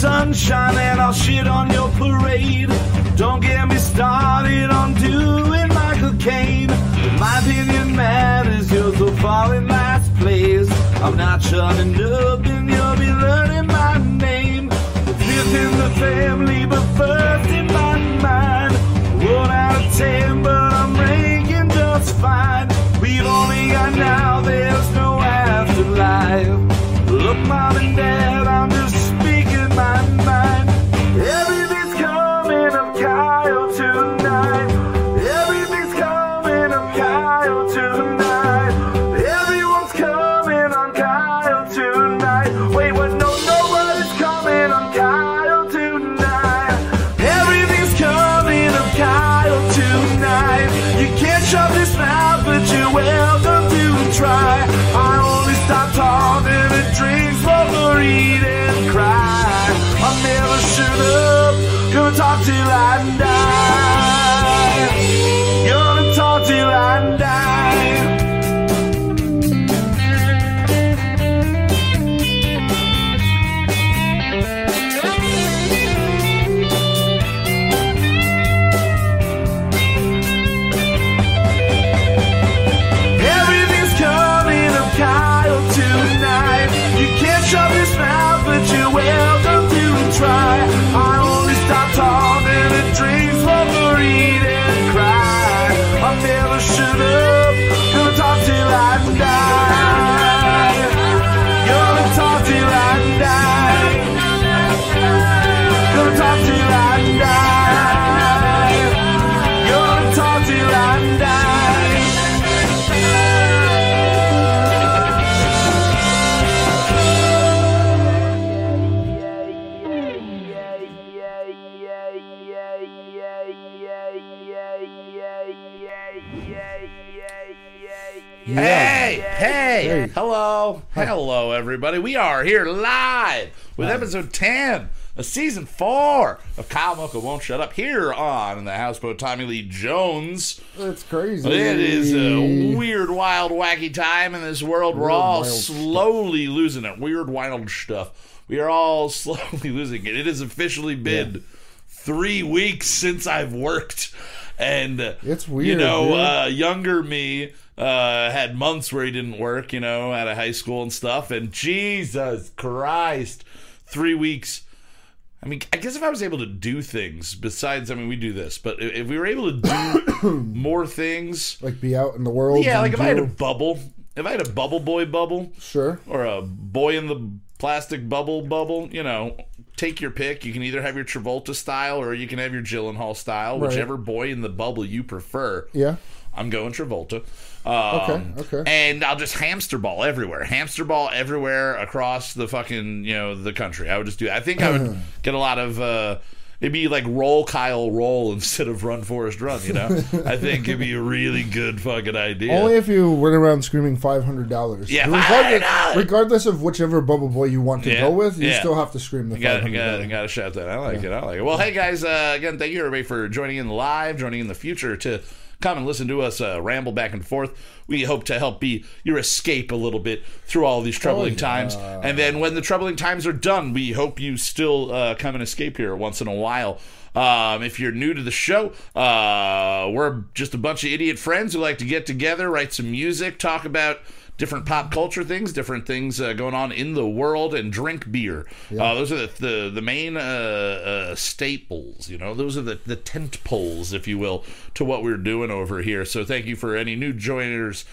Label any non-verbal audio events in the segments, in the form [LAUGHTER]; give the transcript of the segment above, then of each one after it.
sunshine and I'll shit on your parade. Don't get me started on doing Michael Caine. My opinion matters, yours will fall in last place. I'm not shutting up and you'll be learning my name. Fifth in the family, but first in my mind. One out of ten, but I'm ranking just fine. We've only got now, there's no afterlife. Look, mom and dad, I'm just mind. Everybody. We are here live with episode 10 of season four of Kyle Mocha Won't Shut Up here on the Houseboat Tommy Lee Jones. That's crazy. It is a weird, wild, wacky time in this world. We're all wild stuff. slowly losing it. Weird, wild stuff. We are all [LAUGHS] slowly losing it. It has officially been three weeks since I've worked. And it's weird. You know, uh, younger me uh, had months where he didn't work, you know, out of high school and stuff. And Jesus Christ, three weeks. I mean, I guess if I was able to do things besides, I mean, we do this, but if we were able to do [COUGHS] more things, like be out in the world. yeah, like if I had a bubble, if I had a bubble boy bubble, sure. or a boy in the plastic bubble bubble, you know, take your pick. You can either have your Travolta style or you can have your Gyllenhaal style, Right. whichever boy in the bubble you prefer. Yeah. I'm going Travolta. Um, Okay, okay. And I'll just hamster ball everywhere, hamster ball everywhere across the fucking you know the country. I would just do. That. I think I would [LAUGHS] get a lot of. uh It'd be like roll Kyle roll instead of run Forest run. You know, I think it'd be a really good fucking idea. Only if you run around screaming five hundred dollars. Yeah, regardless, $500. regardless of whichever bubble boy you want to Yeah, go with, you yeah. still have to scream the Got five hundred got dollars. got to shout that. I like it. I like it. Well, hey guys, uh, again, thank you everybody for joining in live, joining in the future to come and listen to us uh, ramble back and forth. We hope to help be your escape a little bit through all these troubling yeah. times, and then when the troubling times are done, we hope you still uh, come and escape here once in a while. Um, if you're new to the show, uh, we're just a bunch of idiot friends who like to get together, write some music, talk about different pop culture things, different things uh, going on in the world, and drink beer. Uh, those are the the, the main uh, uh, staples. You know, those are the the tent poles, if you will, to what we're doing over here. So thank you for any new joiners.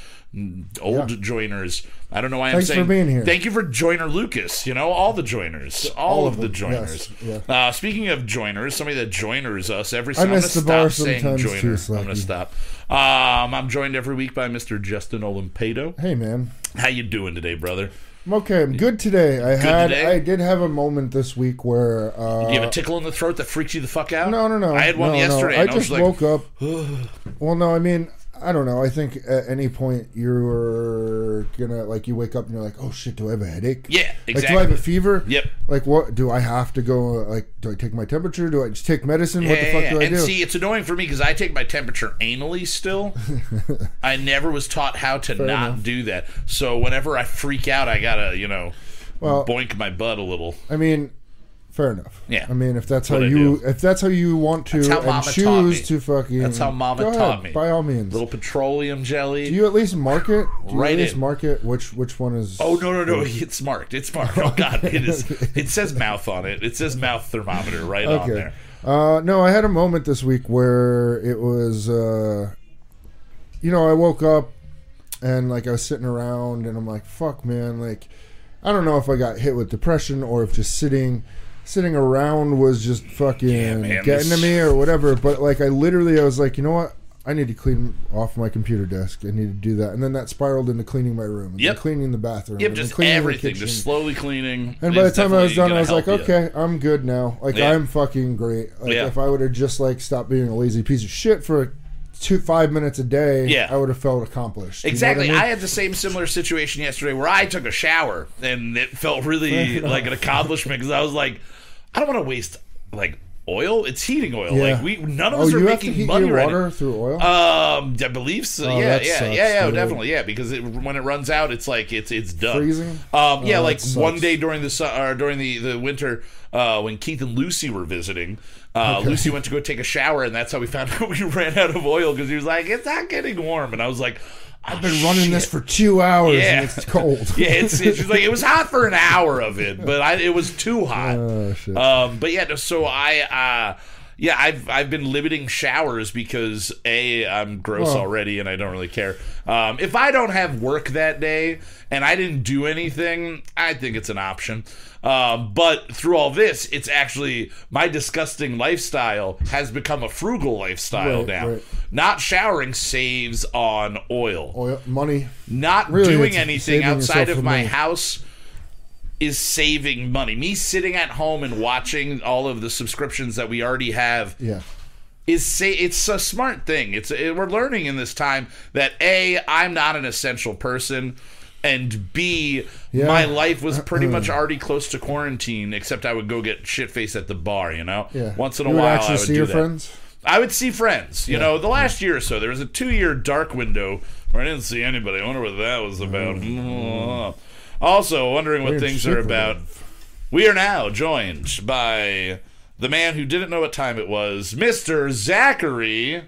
Old Yeah. joiners. I don't know why Thanks I'm saying. for being here. Thank you for joiner Lucas. You know all the joiners, all, All of, the joiners. yes, yeah. Uh, speaking of joiners, somebody that joiners us every. I I'm gonna miss the bar sometimes joiner. too, I'm gonna stop. Um, I'm joined every week by Mr. Justin Olimpado. Hey man, How you doing today, brother? I'm okay. I'm good today. I had today? I did have a moment this week where uh, You have a tickle in the throat that freaks you the fuck out? no no no. I had one no, no. yesterday. I I just was like, woke up. [SIGHS] well, no, I mean I don't know. I think at any point you're gonna like you wake up and you're like, oh shit, do I have a headache? Yeah, Like, do I have a fever? Yep. Like, what do I have to go? Like, do I take my temperature? Do I just take medicine? what the Yeah, fuck yeah, do I and do? see, it's annoying for me because I take my temperature anally still. [LAUGHS] I never was taught how to not enough. do that. So whenever I freak out, I gotta, you know, Well- boink my butt a little. I mean, Fair enough. Yeah. I mean, if that's how what I you do. if that's how you want to That's how and Mama taught choose to fucking That's how Mama go taught ahead, me. By all means. Little petroleum jelly. do you at least mark it? Do you Right at least in. mark it? Which which one is? Oh no no no! [LAUGHS] It's marked. It's marked. Oh god, it is. [LAUGHS] It says mouth on it. It says mouth thermometer right on there. Uh, no, I had a moment this week where it was, uh, you know, I woke up and like I was sitting around and I'm like, fuck, man, like I don't know if I got hit with depression or if just sitting sitting around was just fucking man, getting this- to me or whatever. But like I literally, I was like, you know what? I need to clean off my computer desk. I need to do that, and then that spiraled into cleaning my room, and Yep. cleaning the bathroom, Yep, just cleaning the everything, just slowly cleaning. And by the time I was done, I was like, you. okay, I'm good now. Like Yeah. I'm fucking great. Like Yeah. if I would have just like stopped being a lazy piece of shit for two five minutes a day, Yeah. I would have felt accomplished. You know Exactly. I, I, had the same similar situation yesterday where I took a shower and it felt really [LAUGHS] like an accomplishment because I was like, I don't want to waste like oil. It's heating oil. Yeah. Like we none of oh, us are you have to making money right water now. through oil. Um, I believe so. Oh, yeah, yeah, sucks, yeah, yeah, definitely, yeah. Because it, when it runs out, it's like it's it's done. Freezing? Um, yeah, Oh, like one day during the su- or during the the winter, uh, when Keith and Lucy were visiting. Uh, Lucy went to go take a shower, and that's how we found [LAUGHS] out we ran out of oil because he was like, "It's not getting warm," and I was like, I've been running this for two hours Yeah. and it's cold. [LAUGHS] yeah, it's, it's like it was hot for an hour of it, [LAUGHS] but I, it was too hot. Oh, shit. Um, but yeah, so I, uh, yeah, I've I've been limiting showers because a I'm gross Oh. already and I don't really care. Um, if I don't have work that day and I didn't do anything, I think it's an option. Um, but through all this, it's actually my disgusting lifestyle has become a frugal lifestyle Right, now. right. Not showering saves on oil oil money. not Really, doing anything outside of my money. house is saving money. Me sitting at home and watching all of the subscriptions that we already have Yeah. is say it's a smart thing. It's it, we're learning in this time that a I'm not an essential person. And B, Yeah. my life was pretty much already close to quarantine, except I would go get shit faced at the bar, you know? Yeah. Once in a you while, I would see do your that. friends. I would see friends. You know, the last year or so, there was a two year dark window where I didn't see anybody. I wonder what that was about. Mm. Also, wondering what Weird things are about. them. We are now joined by the man who didn't know what time it was, Mr. Zachary.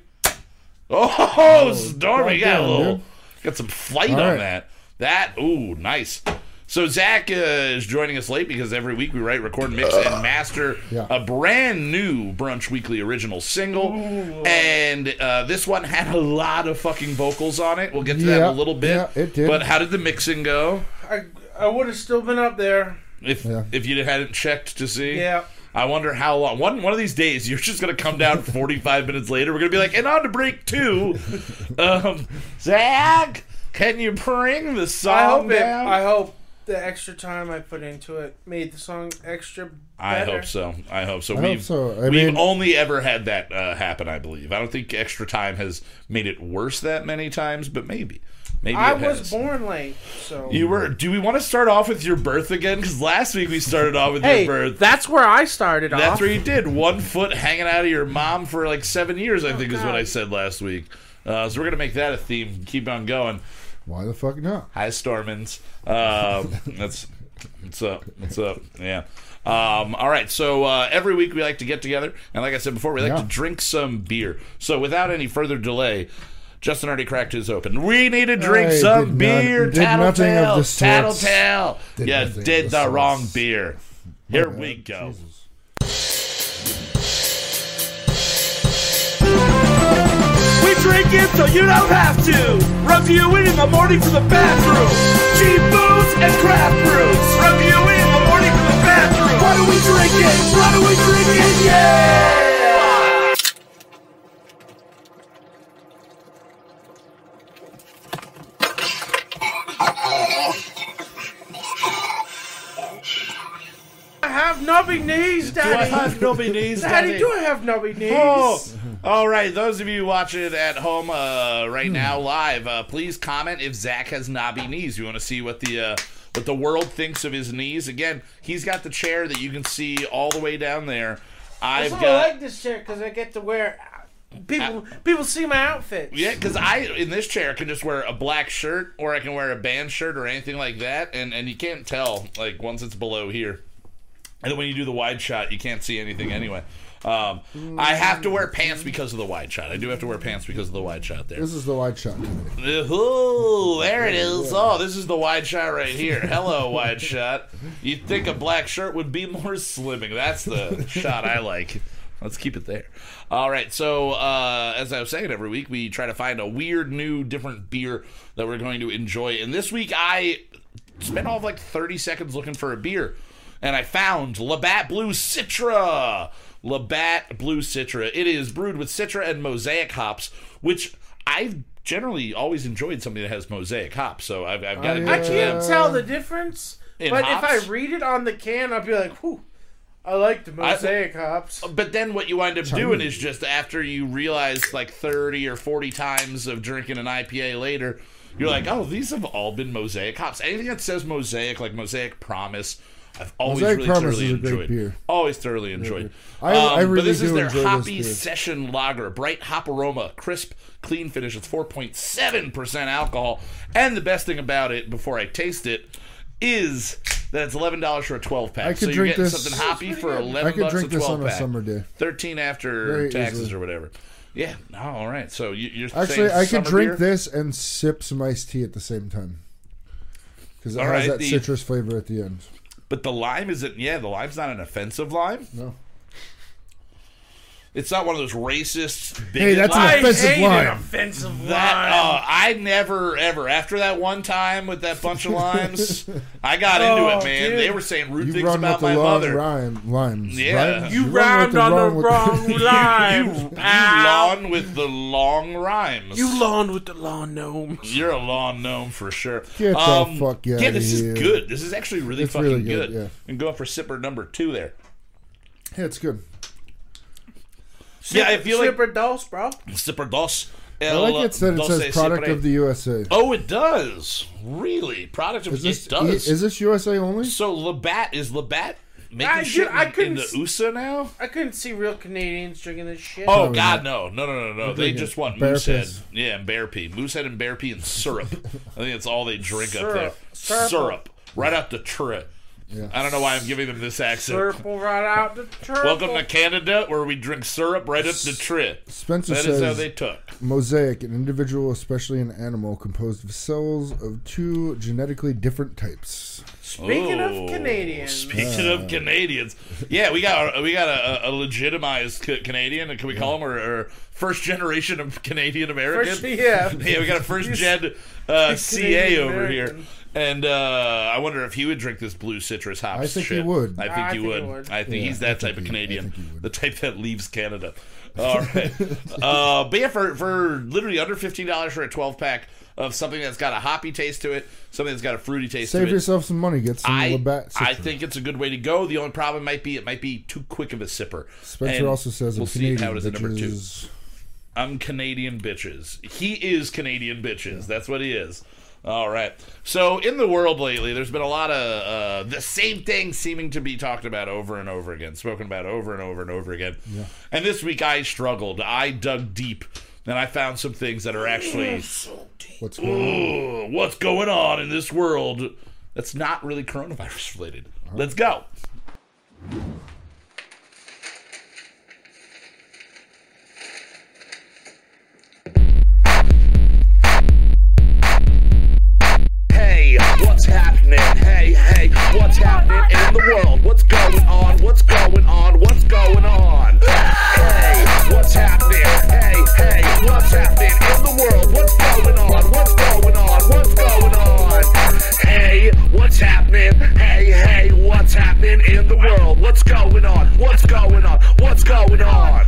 Oh, Stormy got a little, dude. got some flight All on right. that. That, ooh, nice. So Zach uh, is joining us late because every week we write, record, mix, and master Yeah. a brand new Brunch Weekly original single, and uh, this one had a lot of fucking vocals on it. We'll get to that in a little bit. yeah, it did. But how did the mixing go? I I would have still been up there. If Yeah. if you hadn't checked to see, Yeah. I wonder how long. One one of these days, you're just gonna come down [LAUGHS] 45 minutes later. We're gonna be like, and on to break two. [LAUGHS] Um, Zach, can you bring the song I hope it. down? I hope the extra time I put into it made the song extra. Better. I hope so. I hope so. I we've hope so. I we've mean- only ever had that uh, happen. I believe. I don't think extra time has made it worse that many times, but maybe. Maybe I was born late, so You were. Do we want to start off with your birth again? Because last week we started off with Hey, your birth. that's where I started That's off. That's where you did one foot hanging out of your mom for like seven years. I think is what I said last week. Uh, so we're gonna make that a theme. Keep on going. Why the fuck not? Hi, Stormins. Um, [LAUGHS] that's what's up. What's up? Yeah. Um, all right. So uh, every week we like to get together, and like I said before, we like Yeah. to drink some beer. So without any further delay. Justin already cracked his open. We need to drink I some not- beer. did nothing of Tattletale. Tattletale. Did Yeah, did the the sorts. wrong beer. Here My we go. Jesus. We drink it so you don't have to. Rub you in the morning to the bathroom. Cheap booze and craft brews. Rub you in the morning to the bathroom. Why do we drink it? Why do we drink it? Yeah! Nubby knees, Do I Daddy. have nubby knees, Daddy, Daddy? do I have nubby knees? Oh, all right. Those of you watching at home uh, right now live, uh, please comment if Zach has knobby knees. You want to see what the uh, what the world thinks of his knees. Again, he's got the chair that you can see all the way down there. I've got I like this chair because I get to wear. People, people see my outfits. yeah, because I in this chair can just wear a black shirt, or I can wear a band shirt, or anything like that, and and you can't tell like once it's below here. And then when you do the wide shot, you can't see anything anyway. Um, I have to wear pants because of the wide shot. I do have to wear pants because of the wide shot there. This is the wide shot. Ooh, there it is. Oh, this is the wide shot right here. Hello, wide shot. You'd think a black shirt would be more slimming. That's the shot I like. Let's keep it there. All right. So, uh, as I was saying, every week we try to find a weird, new, different beer that we're going to enjoy. And this week I spent all of like 30 seconds looking for a beer, and I found Labatt Blue Citra. Labatt Blue Citra. It is brewed with Citra and Mosaic hops, which I've generally always enjoyed something that has Mosaic hops. So I've, I've got oh, to I, I can't them. tell the difference. In but hops? if I read it on the can, I'll be like, whew, I like the mosaic I, hops. But then what you wind up doing is just after you realize like 30 or 40 times of drinking an IPA later, you're like, oh, these have all been Mosaic hops. Anything that says Mosaic, like Mosaic Promise, I've always Mosaic really Promise thoroughly is a great enjoyed. beer. Always thoroughly enjoyed. I- um, I but really this is do their enjoy this hoppy beer. session lager, bright hop aroma, crisp, clean finish. It's 4.7% alcohol. And the best thing about it, before I taste it, is that it's eleven dollars for a twelve pack. I could so you're drink getting this- something [LAUGHS] hoppy for I eleven could bucks drink a this twelve on a pack. summer day. 13 after Very taxes easily. or whatever. Yeah, no, all right. So you, you're Actually, saying I could summer drink beer? this and sip some iced tea at the same time. Because it All has right, that the- citrus flavor at the end. But the lime isn't. Yeah, the lime's not an offensive lime. No. It's not one of those racist. Hey, bigot that's an limes. I offensive hate line. an offensive That line. uh, I never ever after that one time with that bunch of limes, [LAUGHS] I got into Oh, it, man. dude. They were saying rude You things run about with my the mother. rhyme, limes. Yeah. right? you run with rhymed on the wrong with wrong [LAUGHS] line. You, you lawn with the long rhymes. You lawn with the lawn gnomes. You're a lawn gnome for sure. Get the um, fuck Yeah, outta this here. is good. This is actually really It's fucking really good. good, yeah. And going for sipper number two there. Yeah, it's good. Yeah, I feel like Super dose, bro. Super dos. I like it that it says product of the USA. Oh, it does. Really, product of Is this it does. is this USA only? so Labatt is Labatt making I- shit dude, I in, couldn't in the USA now? I couldn't see real Canadians drinking this shit. Oh Probably God, no, no, no, no, no! They just want bear moosehead, piss. yeah, and bear pee, moosehead and bear pee and syrup. [LAUGHS] I think that's all they drink up there. Syrup. Syrup, right out the tray. Yeah. I don't know why I'm giving them this accent. Purple right out the turtle. [LAUGHS] Welcome to Canada, where we drink syrup right up the trip. Spencer That is how says they took. mosaic, an individual, especially an animal, composed of cells of two genetically different types. Speaking Oh, of Canadians. Speaking of Canadians, yeah, we got we got a, a legitimized Canadian. Can we call him or, or first generation of Canadian American? First, yeah. [LAUGHS] Yeah, we got a first He's- gen uh, CA Canadian over here, American. And uh, I wonder if he would drink this blue citrus hops. I think he would. I think, I he, think would. he would. I think Yeah, he's that think type of he- I Canadian, think he would. the type that leaves Canada. All right, [LAUGHS] uh, but yeah, for for literally under fifteen dollars for a twelve pack of something that's got a hoppy taste to it, something that's got a fruity taste Save to it. Save yourself some money. Get some I, Labatt. I think it's a good way to go. The only problem might be it might be too quick of a sipper. Spencer And also says we'll I'm see Canadian, how it is number two. I'm Canadian bitches. He is Canadian bitches. That's what he is. All right. So in the world lately, there's been a lot of uh, the same thing seeming to be talked about over and over again, spoken about over and over and over again. And this week I struggled. I dug deep, and I found some things that are actually What's going on? What's going on in this world that's not really coronavirus related. Let's go. Happening? Hey, hey, what's happening in the world? What's going on? What's going on? What's going on? Hey, what's happening? Hey, hey, what's happening in the world? What's going on? What's going on? What's going on? Hey, what's happening? Hey, hey, what's happening in the world? What's going on? What's going on? What's going on?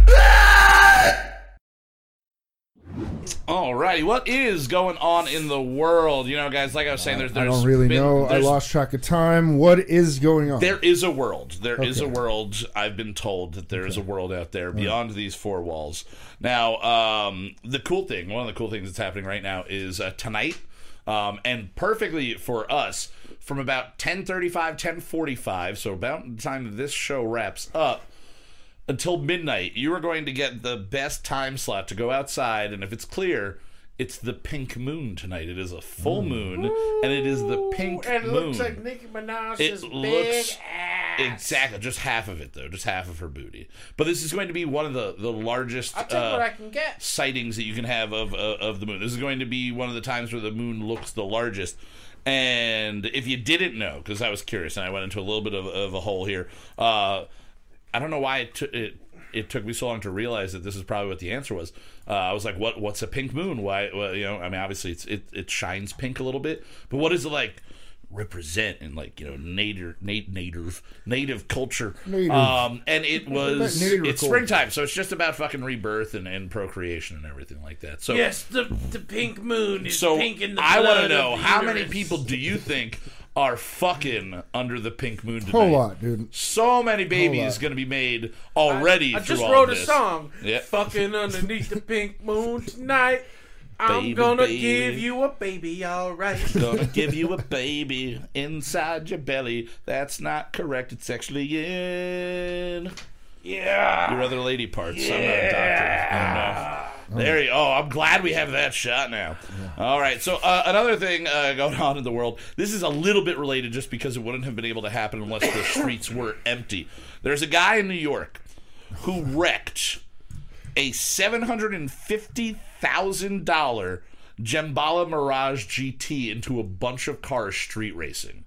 Alrighty, what is going on in the world? You know, guys, like I was saying, there's, I don't really been- know. I lost track of time. What is going on? There is a world. There is a world. I've been told that there is a world out there beyond these four walls. Now, um, the cool thing, one of the cool things that's happening right now is uh, tonight, um, and perfectly for us, from about 10.35, 10.45, so about the time this show wraps up, until midnight, you are going to get the best time slot to go outside, and if it's clear, it's the pink moon tonight. It is a full moon, and it is the pink and it moon. looks like Nicki Minaj's It big looks- ass. Exactly, just half of it though, just half of her booty. But this is going to be one of the the largest uh, what I can get. sightings that you can have of uh, of the moon. This is going to be one of the times where the moon looks the largest. And if you didn't know, because I was curious and I went into a little bit of, of a hole here, uh, I don't know why it, took it it took me so long to realize that this is probably what the answer was. Uh, I was like, "What? What's a pink moon? Why? Well, you know, I mean, obviously it's it, it shines pink a little bit, but what is it like?" represent in like you know native native native native culture Native. um and it was it's springtime so it's just about fucking rebirth and, and procreation and everything like that so Yes, the the pink moon is so pink in the i want to know of the how many people do you think are fucking under the pink moon tonight Whole lot, dude. so many babies going to be made already I through just all wrote a this. song. Yeah. Fucking underneath the pink moon tonight. [LAUGHS] I'm gonna baby. give you a baby, alright. [LAUGHS] Gonna give you a [LAUGHS] baby inside your belly. That's not correct. It's actually in Yeah. your other lady parts. I'm not a doctor. I don't know. There you. Oh, I'm glad we have that shot now. All right. So uh, another thing uh, going on in the world. This is a little bit related, just because it wouldn't have been able to happen unless the streets were empty. There's a guy in New York who wrecked a seven hundred and fifty thousand dollar Gemballa Mirage GT into a bunch of cars street racing.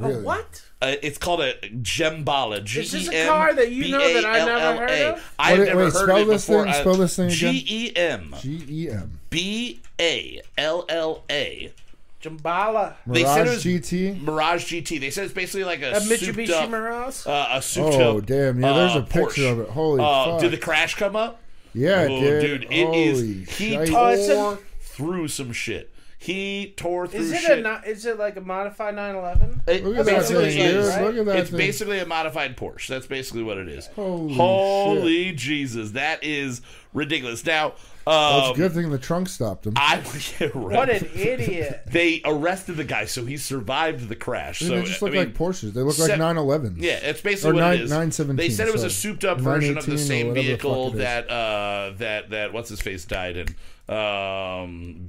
A what? Uh, it's called a Gemballa. G Is this a E M car that you know that I never heard B A L L A. of? I've Wait, never wait, heard spell of it this before. thing- spell this thing again. G E M G E M. B A L L A. Jambala. They said it Mirage was GT. Mirage GT. They said it's basically like a, A souped Mitsubishi up, Mirage? uh, a souped Oh up, damn! Yeah, there's uh, a picture Porsche. of it. Holy Uh, fuck! did the crash come up? yeah, oh, dude. dude, it is. Holy He shite. tore Oh, through some shit. He tore through Is it shit. a not, is it like a modified 911? It Look at that basically thing, is. dude. Look at that It's thing. basically a modified Porsche. That's basically what it is. Holy Holy Jesus, that is ridiculous. Now, Well, it's um, a good thing the trunk stopped him. I [LAUGHS] yeah, right. What an idiot. [LAUGHS] They arrested the guy, so he survived the crash. Dude, so they just look I mean, like Porsches. They look se- like 911s. Yeah, it's basically Or what nine- it is. 917, They said it was a souped up version of the 918 or same whatever the vehicle fuck it is. that uh, that that what's his face died in. Um,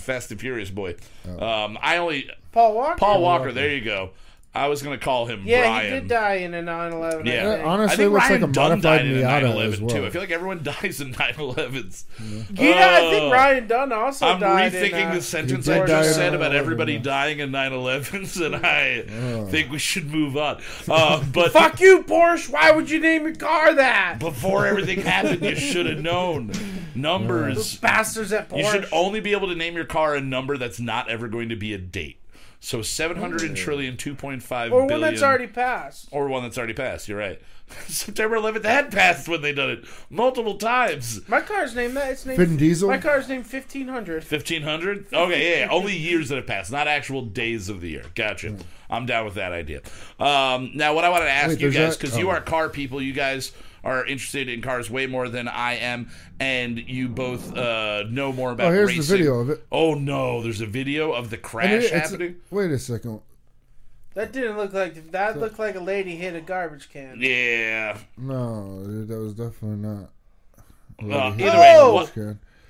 Fast and Furious boy. Oh. Um, I only Paul Walker? Paul Walker. There you go. I was gonna call him Yeah, Brian. he did die in a 911. I Yeah. Yeah, think. honestly, I think looks Ryan like a Dunn modified died in a Miata 911 as too. I feel like everyone [LAUGHS] dies in 911s. Yeah, I think Oh. Ryan Dunn also I'm died rethinking in, uh, the sentence He I did die just said about 9/11, everybody yeah. dying in 911s, and I Oh. think we should move on. Uh, [LAUGHS] but Fuck you, Porsche! Why would you name your car that? before everything [LAUGHS] happened, you should have known numbers. Bastards at Porsche. You should only be able to name your car a number that's not ever going to be a date. So 700 and trillion, 2.5 or one billion- that's already passed. or one that's already passed. You're right. [LAUGHS] September 11th had passed when they done it multiple times. My car's named that. It's named Vin Diesel? My car's named 1500. 1500? Okay, yeah, yeah. Only years that have passed, not actual days of the year. Gotcha. I'm down with that idea. Um, now, what I wanted to ask Wait, you guys, that- because you oh. are car people, you guys are interested in cars way more than I am, and you both uh, know more about Oh, here's racing. the video of it. Oh, no, there's a video of the crash it- it's- happening? wait a second. That didn't look like that. Looked like a lady hit a garbage can. Yeah. No, that was definitely not. Uh, Lady either hit way, Oh! what,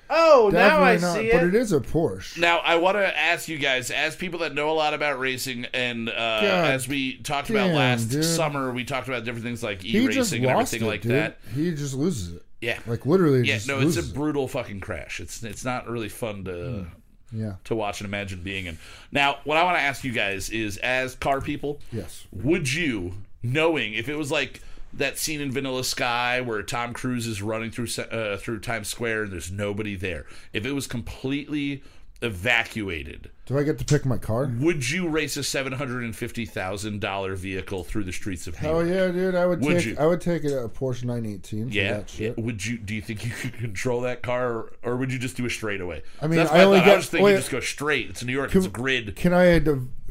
Good. Oh, now I not, see it. but it. it is a Porsche. Now, I want to ask you guys, as people that know a lot about racing, and uh, as we talked about last dude. summer, we talked about different things like e-racing and everything it, like dude. that. He just loses it. Yeah, Like literally, yeah. just No, it's a loses it. brutal fucking crash. It's it's not really fun to Yeah. to watch and imagine being in. Now, what I want to ask you guys is, as car people, Yes. would you, knowing if it was like that scene in Vanilla Sky where Tom Cruise is running through uh, through Times Square and there's nobody there, if it was completely evacuated, Do I get to pick my car? would you race a seven hundred and fifty thousand dollar vehicle through the streets of Hell yeah, dude! I would, Would take. you? I would take a Porsche 918. Yeah, that yeah. Would you? Do you think you could control that car, or, or would you just do a straightaway? I mean, That's I only thought. I get- was thinking wait. just go straight. It's New York. Can- it's a grid. Can I?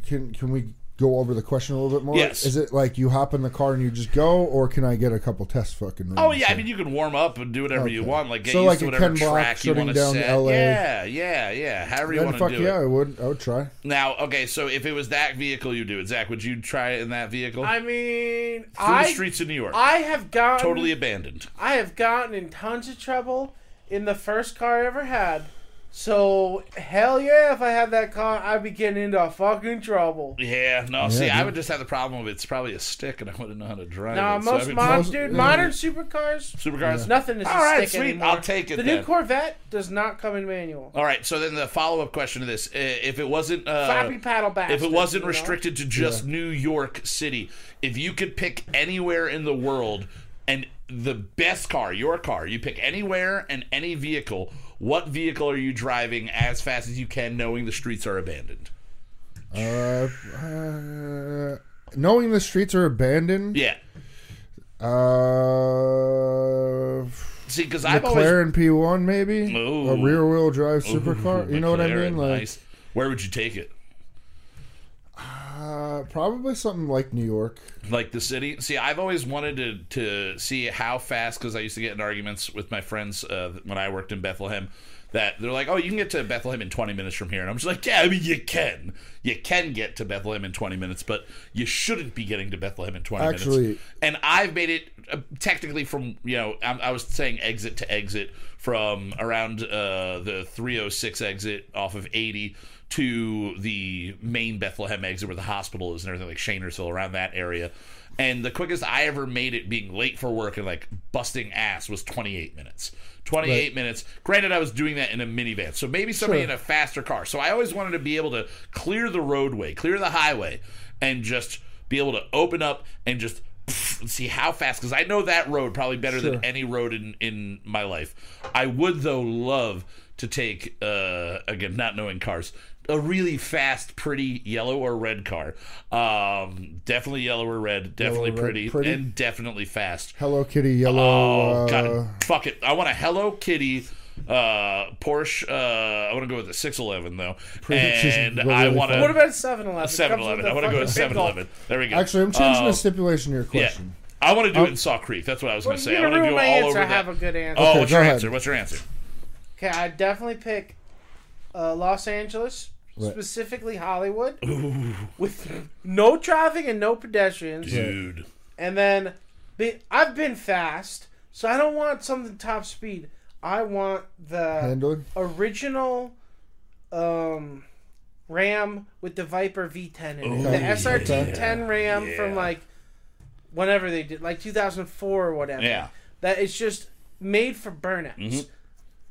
Can Can we go over the question a little bit more? Yes. Is it like you hop in the car and you just go, or can I get a couple test fucking? Oh yeah, I mean you can warm up and do whatever you want, like get So, used like to a whatever Ken Block track you shutting want to down set. LA. Yeah, yeah, yeah. However you want to do yeah, it. I would. I would try. Now, okay, so if it was that vehicle, you do it. Zach, would you try it in that vehicle? I mean, Through I the streets of New York, I have gotten totally abandoned. I have gotten in tons of trouble in the first car I ever had. So hell yeah, if I had that car, I'd be getting into fucking trouble. Yeah, no. see, I would just have the problem of it's probably a stick, and I wouldn't know how to drive Now it. so most I mean, modern most- dude, yeah. modern supercars, supercars. nothing is All a right, stick sweet. anymore. I'll take it The then. new Corvette does not come in manual. All right. So then the follow up question to this: uh, if it wasn't uh, Flappy paddle back. if it wasn't you know? restricted to just New York City, if you could pick anywhere in the world and the best car, your car, you pick anywhere and any vehicle, what vehicle are you driving as fast as you can, knowing the streets are abandoned? Uh, uh, knowing the streets are abandoned. Yeah. Uh, See, because I've always McLaren P1 maybe Ooh. a rear wheel drive supercar. You know what I mean? Like, nice. Where would you take it? Probably something like New York. like the city. See, I've always wanted to to see how fast because I used to get in arguments with my friends uh, when I worked in Bethlehem. That they're like, oh, you can get to Bethlehem in 20 minutes from here, and I'm just like, yeah, I mean, you can, you can get to Bethlehem in 20 minutes, but you shouldn't be getting to Bethlehem in 20 Actually- minutes. And I've made it uh, technically from you know I, I was saying exit to exit from around uh, the 306 exit off of 80 to the main Bethlehem exit where the hospital is and everything like Shanersville around that area. And the quickest I ever made it being late for work and like busting ass was 28 minutes. 28 Right. minutes. Granted, I was doing that in a minivan, so maybe somebody Sure. in a faster car. So I always wanted to be able to clear the roadway, clear the highway, and just be able to open up and just see how fast. Because I know that road probably better Sure. than any road in in my life. I would though love to take uh again, not knowing cars. A really fast, pretty yellow or red car. Um, definitely yellow or red. Definitely Yellow or red, pretty, pretty. and definitely fast. Hello Kitty yellow. Oh uh, god, fuck it! I want a Hello Kitty uh Porsche. Uh, I want to go with the 611 though, Pretty- and really I want What to about 7-Eleven? 711. I want to go to 711. There we go. Actually, I'm changing Uh, the stipulation to your Yeah, question. I want to do it in Saw Creek. That's what I was going to say. I want to ruin go my all answer. over I have that. a good answer. Oh, Okay, what's your ahead. answer? What's your answer? Okay, I'd definitely pick uh, Los Angeles, Right. specifically Hollywood, with no traffic and no pedestrians. Dude. And then be, I've been fast, so I don't want something top speed. I want the Handling. original um, Ram with the Viper V10 in it. Ooh, the SRT okay. 10 Ram Yeah. from like whenever they did, like 2004 or whatever. Yeah. That is just made for burnouts. Mm-hmm.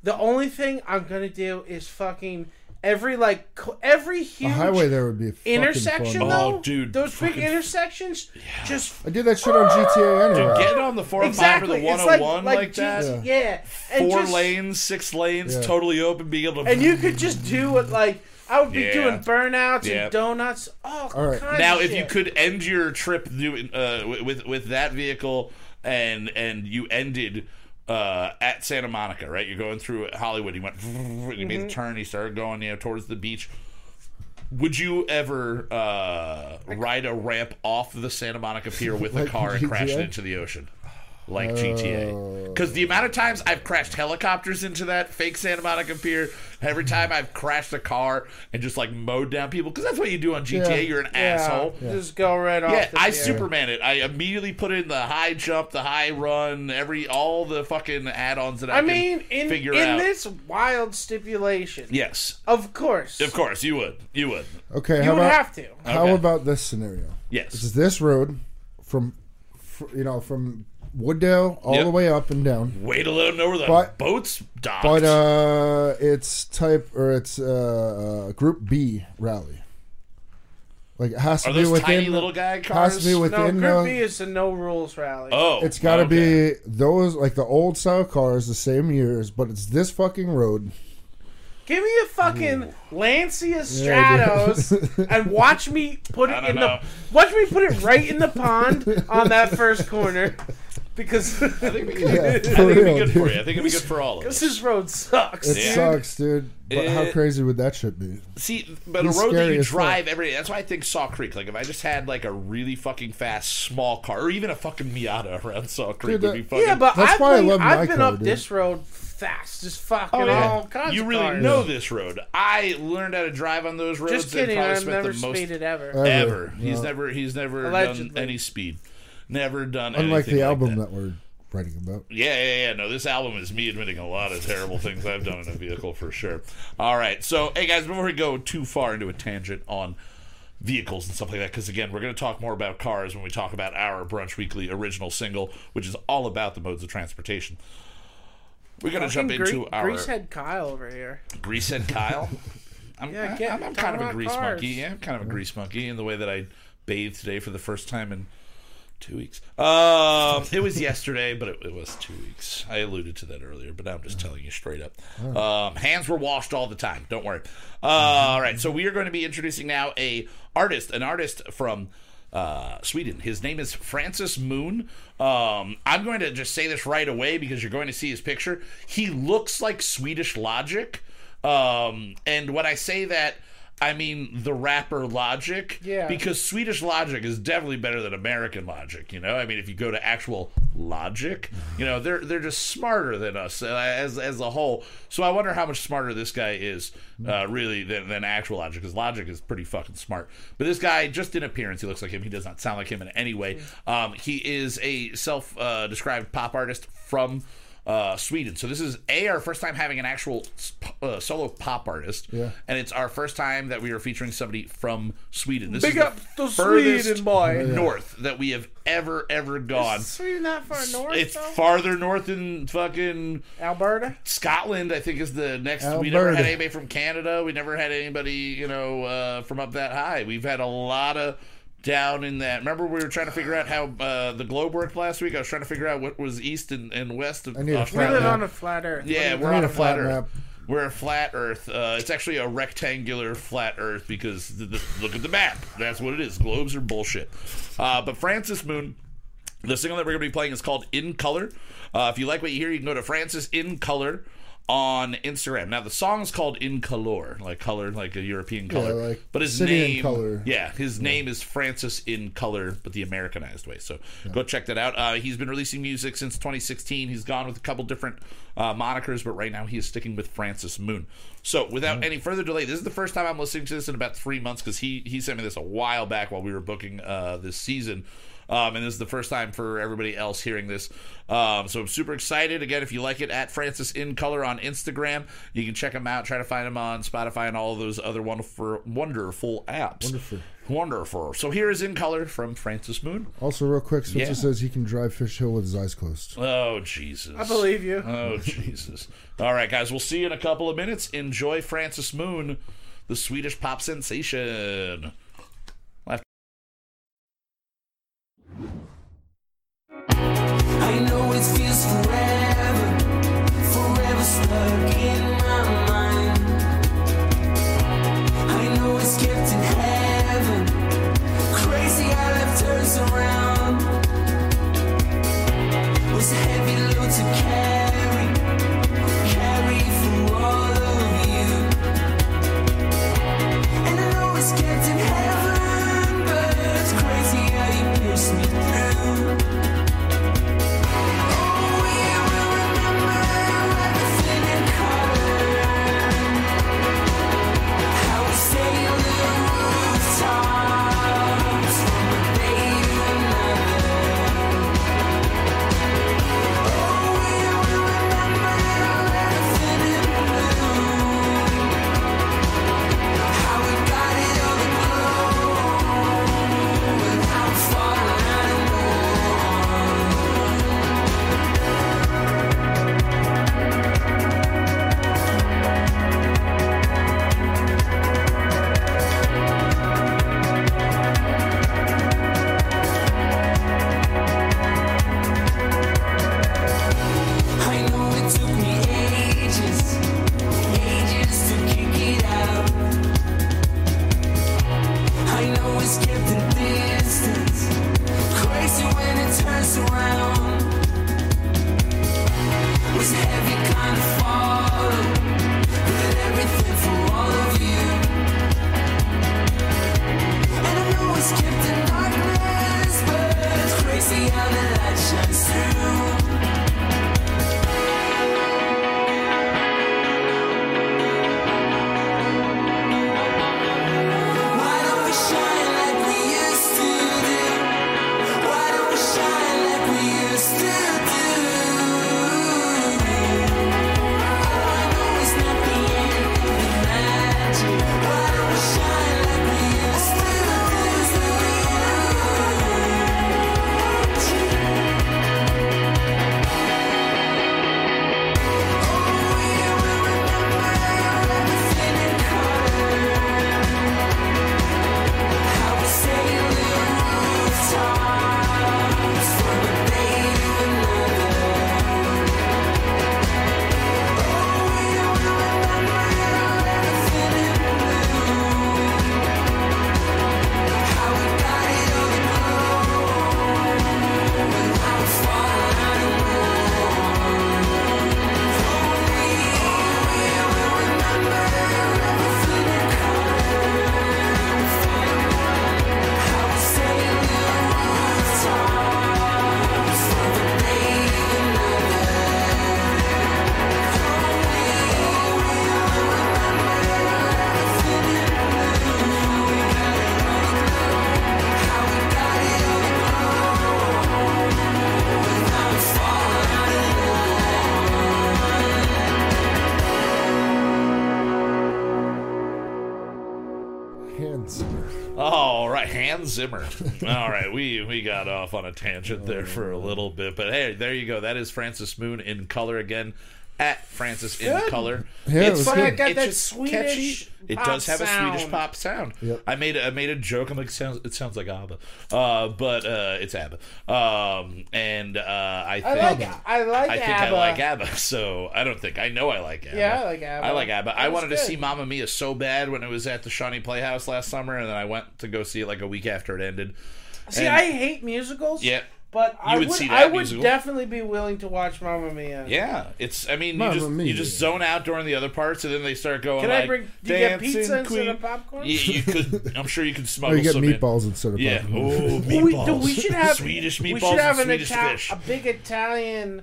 The only thing I'm gonna do is fucking every like co- every A huge highway there would be fucking intersection fun. though. Oh, dude, those big fucking- intersections, just I did that shit on GTA anyway. Getting on the 405 exactly. or the it's like 101 like, like, that. GT yeah, and Four just- lanes, six lanes, Yeah. totally open, being able to. and you could just do it like I would be Yeah. doing burnouts Yeah. and donuts, all, All right. kinds now of if you shit. could end your trip doing uh, with with that vehicle and and you ended uh, at Santa Monica, right? You're going through Hollywood. He went, [LAUGHS] and you made Mm-hmm. the turn. He started going, you know, towards the beach. Would you ever uh, ride a ramp off the Santa Monica Pier with a [LAUGHS] Like car and crash it GTA? into the ocean? Like GTA. Because oh. the amount of times I've crashed helicopters into that fake Santa Monica Pier, every time I've crashed a car and just like mowed down people, because that's what you do on GTA. Yeah. You're an yeah, asshole. just go right off. Yeah, the I pier. Superman it. I immediately put in the high jump, the high run, every all the fucking add-ons that I, I can mean, in figure in out. this wild stipulation, yes, of course, of course you would. You would. Okay, you how would about have to. how Okay. about this scenario? Yes. It's this road from, fr- you know, from Wooddale all Yep. the way up and down. Wait to let them know where the But- boats docked. But uh, it's type or it's uh, uh, Group B rally. Like it has to Are be those within. tiny little guy has cars? to be No. Group uh, B is a no rules rally. oh, it's got to okay. be those like the old style cars, the same years, but it's this fucking road. Give me a fucking Lancia Yeah, Stratos [LAUGHS] and watch me put it in know. the watch me put it right in the pond on that first corner because I think we [LAUGHS] Yeah, I for think it'd be real, good for you. I think it'd be good for all of us. this road sucks. It Yeah. sucks, dude. But how crazy would that shit be? See, but He's a road that you as fuck. drive every day. That's why I think Saw Creek. Like if I just had like a really fucking fast small car, or even a fucking Miata around Saw Creek Dude, would be that- fucking. yeah, but That's I've, why I been, love I've my been car, up dude. this road fast, just fucking Oh, yeah. all kinds you of really cars. know this road. I learned how to drive on those roads. Just kidding, I've never the most speeded ever. Ever. ever. He's No. never he's never done any speed. Never done Unlike anything the like album that. that we're writing about. Yeah, yeah, yeah. No, this album is me admitting a lot of terrible things I've done in a vehicle for sure. All right. So, hey, guys, before we go too far into a tangent on vehicles and stuff like that, because again, we're going to talk more about cars when we talk about our Brunch Weekly original single, which is all about the modes of transportation. We're going to jump Fucking into Gre- our Greasehead Kyle over here. Greasehead Kyle. [LAUGHS] I'm, Yeah, I- get- I'm, I'm kind of a grease cars. monkey. Yeah, I'm kind of a grease monkey in the way that I bathed today for the first time in two weeks. Um, [LAUGHS] it was yesterday, but it, it was two weeks. I alluded to that earlier, but I'm just telling you straight up. Um, hands were washed all the time. Don't worry. Uh, all right, so we are going to be introducing now a artist, an artist from uh, Sweden. His name is Francis Moon. Um, I'm going to just say this right away because you're going to see his picture. He looks like Swedish Logic. Um, and when I say that, I mean the rapper Logic. Yeah. Because Swedish Logic is definitely better than American Logic. You know, I mean, if you go to actual Logic, you know, they're they're just smarter than us uh, as as a whole. So I wonder how much smarter this guy is, uh, really, than, than actual Logic. Because Logic is pretty fucking smart. But this guy, just in appearance, he looks like him. He does not sound like him in any way. Um, he is a self uh, described pop artist from uh, Sweden. So this is a our first time having an actual uh, solo pop artist, Yeah. and it's our first time that we are featuring somebody from Sweden. This Big is up the to furthest Sweden, boy. [LAUGHS] north that we have ever ever gone. Is Sweden that far north? It's though? farther north than fucking Alberta. Scotland. I think is the next. We never had anybody from Canada. We never had anybody, you know, uh, from up that high. We've had a lot of down in that. Remember, we were trying to figure out how uh, the globe worked last week. I was trying to figure out what was east and, and west of I need a We Australia. flat live on a flat Earth. Yeah, we're on a a flat, flat Earth. map. We're a flat Earth. Uh, it's actually a rectangular flat Earth because the, the, look at the map. That's what it is. Globes are bullshit. Uh, but Francis Moon, the single that we're going to be playing is called In Color. Uh, if you like what you hear, you can go to Francis In Color on Instagram. Now the song is called In Color, like color, like a European color. like but his name, yeah, his name is Francis in Color, but the Americanized way. So go check that out. Uh, he's been releasing music since 2016. He's gone with a couple different uh, monikers, but right now he is sticking with Francis Moon. So without any further delay, this is the first time I'm listening to this in about three months because he he sent me this a while back while we were booking uh, this season. Um, and this is the first time for everybody else hearing this. Um, so I'm super excited. Again, if you like it, at Francis in Color on Instagram, you can check him out. Try to find him on Spotify and all of those other wonderful, wonderful apps. Wonderful. Wonderful. So here is In Color from Francis Moon. Also, real quick, Switzer Yeah. says he can drive Fish Hill with his eyes closed. Oh, Jesus. I believe you. Oh, [LAUGHS] Jesus. All right, guys, we'll see you in a couple of minutes. Enjoy Francis Moon, the Swedish pop sensation. It's kept in my mind. I know it gets in heaven, Zimmer. All right, we we got off on a tangent there for a little bit, but hey, there you go. That is Francis Moon in color again. At Francis in Good. color. Yeah, it it's was fun. good. It got it's that just Swedish catchy. It pop does have a Swedish pop sound. Yep. I made a, I made a joke. I'm like, sounds it sounds like ABBA, uh, but uh, it's ABBA. Um, and uh, I I think like I like I think ABBA. I like ABBA, [LAUGHS] so I don't think I know I like ABBA. Yeah, I like ABBA. I like ABBA. I That's wanted to see Mamma Mia so bad when it was at the Shawnee Playhouse last summer, and then I went to go see it like a week after it ended. See, And- I hate musicals. Yeah. But I would would, see I would musical. definitely be willing to watch Mamma Mia. Yeah, it's. I mean, you just Mia. you just zone out during the other parts, and then they start going. Can like, I bring? Do you get "Dancing pizza instead Queen." of popcorn? You, you could. [LAUGHS] I'm sure you could Oh, smuggle you get some in. meatballs instead of Yeah. popcorn. Oh, [LAUGHS] We, meatballs. dude, we should have Swedish We meatballs should have and an Swedish Ita- fish. a big Italian,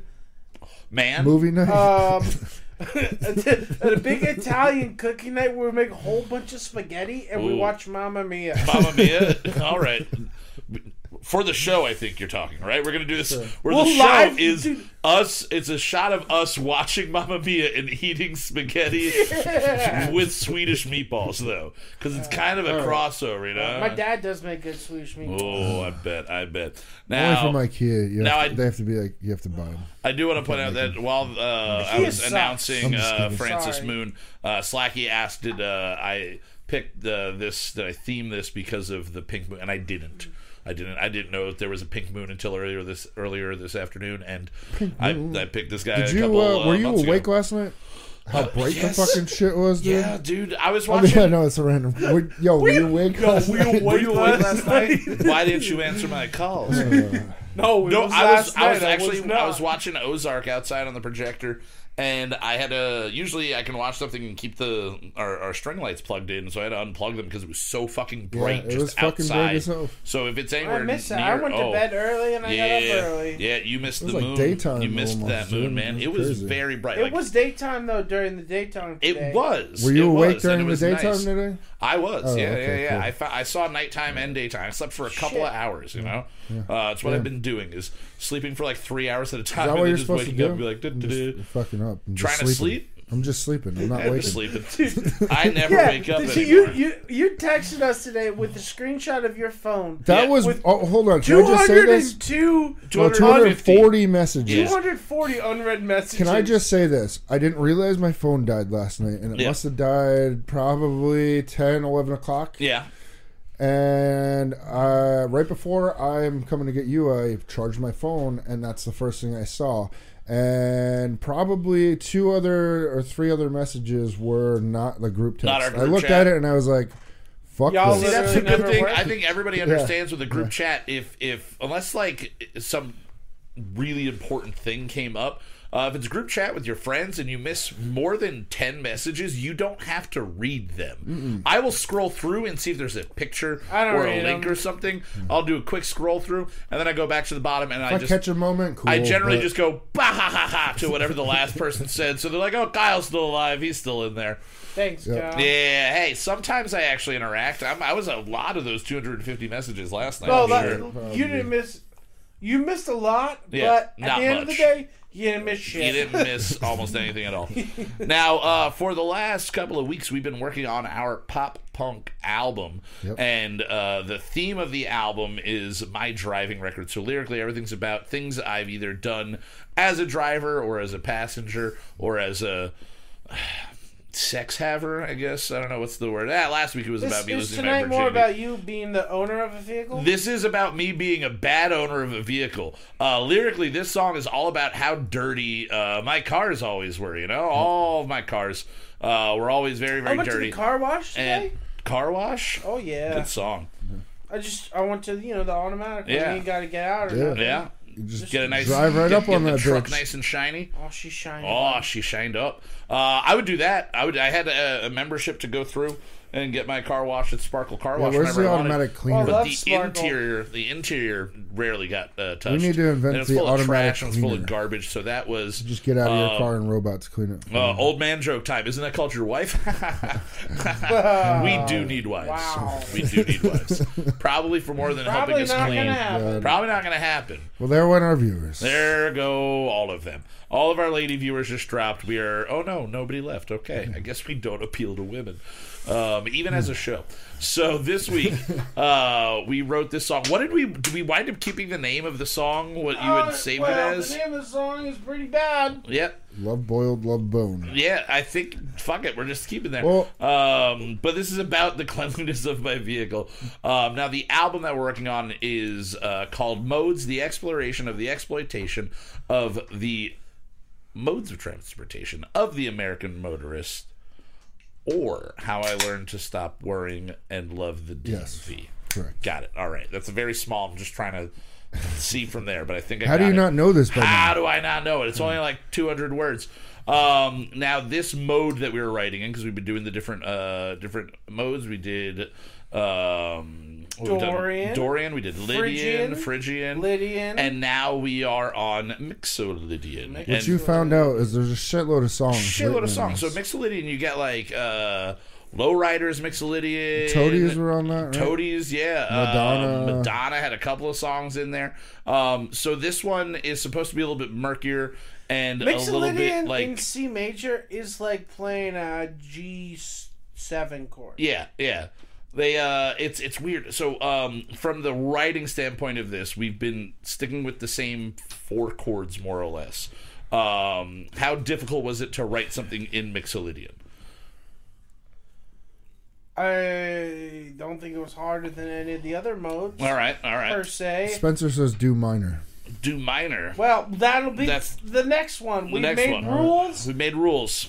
Man, Movie night. um, [LAUGHS] a, big Italian cooking night where we make a whole bunch of spaghetti and we watch Mamma Mia. Mamma Mia. All right. For the show, I think you're talking, right? We're gonna do this where Well, the show live- is dude. us. It's a shot of us watching Mamma Mia and eating spaghetti [LAUGHS] with Swedish meatballs, though, because it's kind of a crossover, you know. My dad does make good Swedish meatballs. Oh, I bet, I bet. Only Now, from IKEA. You now have to, I- they have to be like you have to buy them. I do want to point out that while uh, I was sucks. announcing uh. Francis Sorry. Moon, uh, Slacky asked, "Did uh, I pick uh, this? Did I theme this because of the pink moon?" And I didn't. I didn't. I didn't know that there was a pink moon until earlier this earlier this afternoon, and I, I picked this guy. Did a you? couple, Uh, uh, were you awake ago. last night? How bright yes. the fucking shit was, dude. Yeah, dude. I was I mean, watching. I know it's a random. Were, yo, were you awake? last night? Were you awake last night? Why didn't you answer my calls? [LAUGHS] No, it No, was I was last I was night. actually not. I was watching Ozark outside on the projector, and I had to. Usually, I can watch something and keep the our, our string lights plugged in, so I had to unplug them because it was so fucking bright it just was fucking bright outside. as hell. So if it's I anywhere missed it. near, I went to oh, bed early and I yeah, got up early. yeah, you missed It the was like moon. daytime you missed almost, that moon, man. It It was was very bright. It like, was daytime though during the daytime. Today. It was. Were you It awake was, during it the was daytime nice. today? I was, Oh, yeah, okay, yeah, yeah. cool. I, fo- I saw nighttime and daytime. I slept for a couple Shit. of hours. You know, uh, it's what Yeah. I've been doing is sleeping for like three hours at a time, Is that what you're supposed to do? up and be like, I'm just fucking up. I'm Trying just to sleep? I'm just sleeping. I'm [LAUGHS] not I'm waking. sleeping. [LAUGHS] I never Yeah, wake up did you, you you texted us today with a screenshot of your phone. That Yeah, was. with Oh, hold on. Can I just say this? 202 Well, 250. 240 messages. Yeah. 240 unread messages. Can I just say this? I didn't realize my phone died last night, and it Yeah. must have died probably 10, 11 o'clock. Yeah. And uh, right before I'm coming to get you, I charged my phone, and that's the first thing I saw. And probably two other or three other messages were not the group text. Not our I looked chat. at it and I was like, "Fuck Y'all this." See, that's a good thing. worked. I think everybody understands with a group chat. If if unless like some really important thing came up, uh, if it's group chat with your friends and you miss more than ten messages, you don't have to read them. I will scroll through and see if there's a picture or a link them. or something. I'll do a quick scroll through and then I go back to the bottom and I If I just catch a moment, cool. I generally but- just go bah ha ha ha to whatever the last person said. So they're like, "Oh, Kyle's still alive. He's still in there." Thanks, Yeah. Kyle. Yeah. Hey, sometimes I actually interact. I'm, I was a lot of those 250 messages last night. Well, that, sure. you didn't miss. You missed a lot, Yeah, but at the end of the day, you didn't miss shit. You didn't miss [LAUGHS] almost anything at all. Now, uh, for the last couple of weeks, we've been working on our pop punk album, Yep. and uh, the theme of the album is my driving record. So lyrically, everything's about things I've either done as a driver, or as a passenger, or as a sex haver. I guess I don't know what's the word. Ah, last week it was This about me is losing my tonight virginity. more about you being the owner of a vehicle. This is about me being a bad owner of a vehicle. Uh, lyrically, this song is all about how dirty uh, my cars always were. You know, all of my cars uh, were always very, I very went dirty. to the car wash and today. car wash. oh yeah, Good song. I just I went to you know the automatic. Yeah. Yeah, you got to get out. Or Yeah. nothing. Yeah, You just get a nice drive right get, up on the that truck bitch. nice and shiny. Oh, she's shining. Oh, she shined up. Uh, I would do that. I would. I had a, a membership to go through and get my car washed at Sparkle Car Yeah, Wash. where's whenever the I automatic cleaner? But the Sparkle. interior, the interior rarely got uh, touched. We need to invent and it's the full of automatic trash and it's full of garbage. So that was just get out of your uh, car and robots clean it. uh, old man joke time. Isn't that called your wife? [LAUGHS] we do need wives. Wow. We do need wives. Probably for more than Probably helping us clean. gonna. Probably not going to happen. well, there went our viewers. There go all of them. All of our lady viewers just dropped. We are. Oh no, nobody left. Okay, I guess we don't appeal to women, um, even as a show. So this week, [LAUGHS] uh, we wrote this song. What did we? Did we wind up keeping the name of the song? What you had Uh, saved well, it as? The name of the song is pretty bad. Yeah, Love boiled, love bone. yeah. I think fuck it. We're just keeping that. Well- um, but this is about the [LAUGHS] cleanliness of my vehicle. Um, now the album that we're working on is uh, called Modes: The Exploration of the Exploitation of the Modes of Transportation of the American Motorist, or How I Learned to Stop Worrying and Love the DMV. Yes. Correct. Got it. All right. That's a very small. I'm just trying to see from there, but I think I How do you it. not know this by How now? do I not know it? It's only like 200 words. Um, now this mode that we were writing in because we've been doing the different uh different modes. We did um what have we done? Dorian, Dorian. We did Lydian, Phrygian, Phrygian, Lydian. and now we are on Mixolydian. What What you found out is there's a shitload of songs. shitload written of in songs. So this. Mixolydian, you get like uh Lowriders, Mixolydian, Toadies were on that, right? Toadies, yeah. Madonna. Um, Madonna had a couple of songs in there. Um, so this one is supposed to be a little bit murkier and a little bit Mixolydian in like C major is like playing a G seven chord. yeah, yeah. They uh it's it's weird. So um from the writing standpoint of this, we've been sticking with the same four chords more or less. Um how difficult was it to write something in Mixolydian? I don't think it was harder than any of the other modes all right all right per se. Spencer says do minor. Do minor. Well, that'll be That's- the next one. We next made one. rules. We made rules.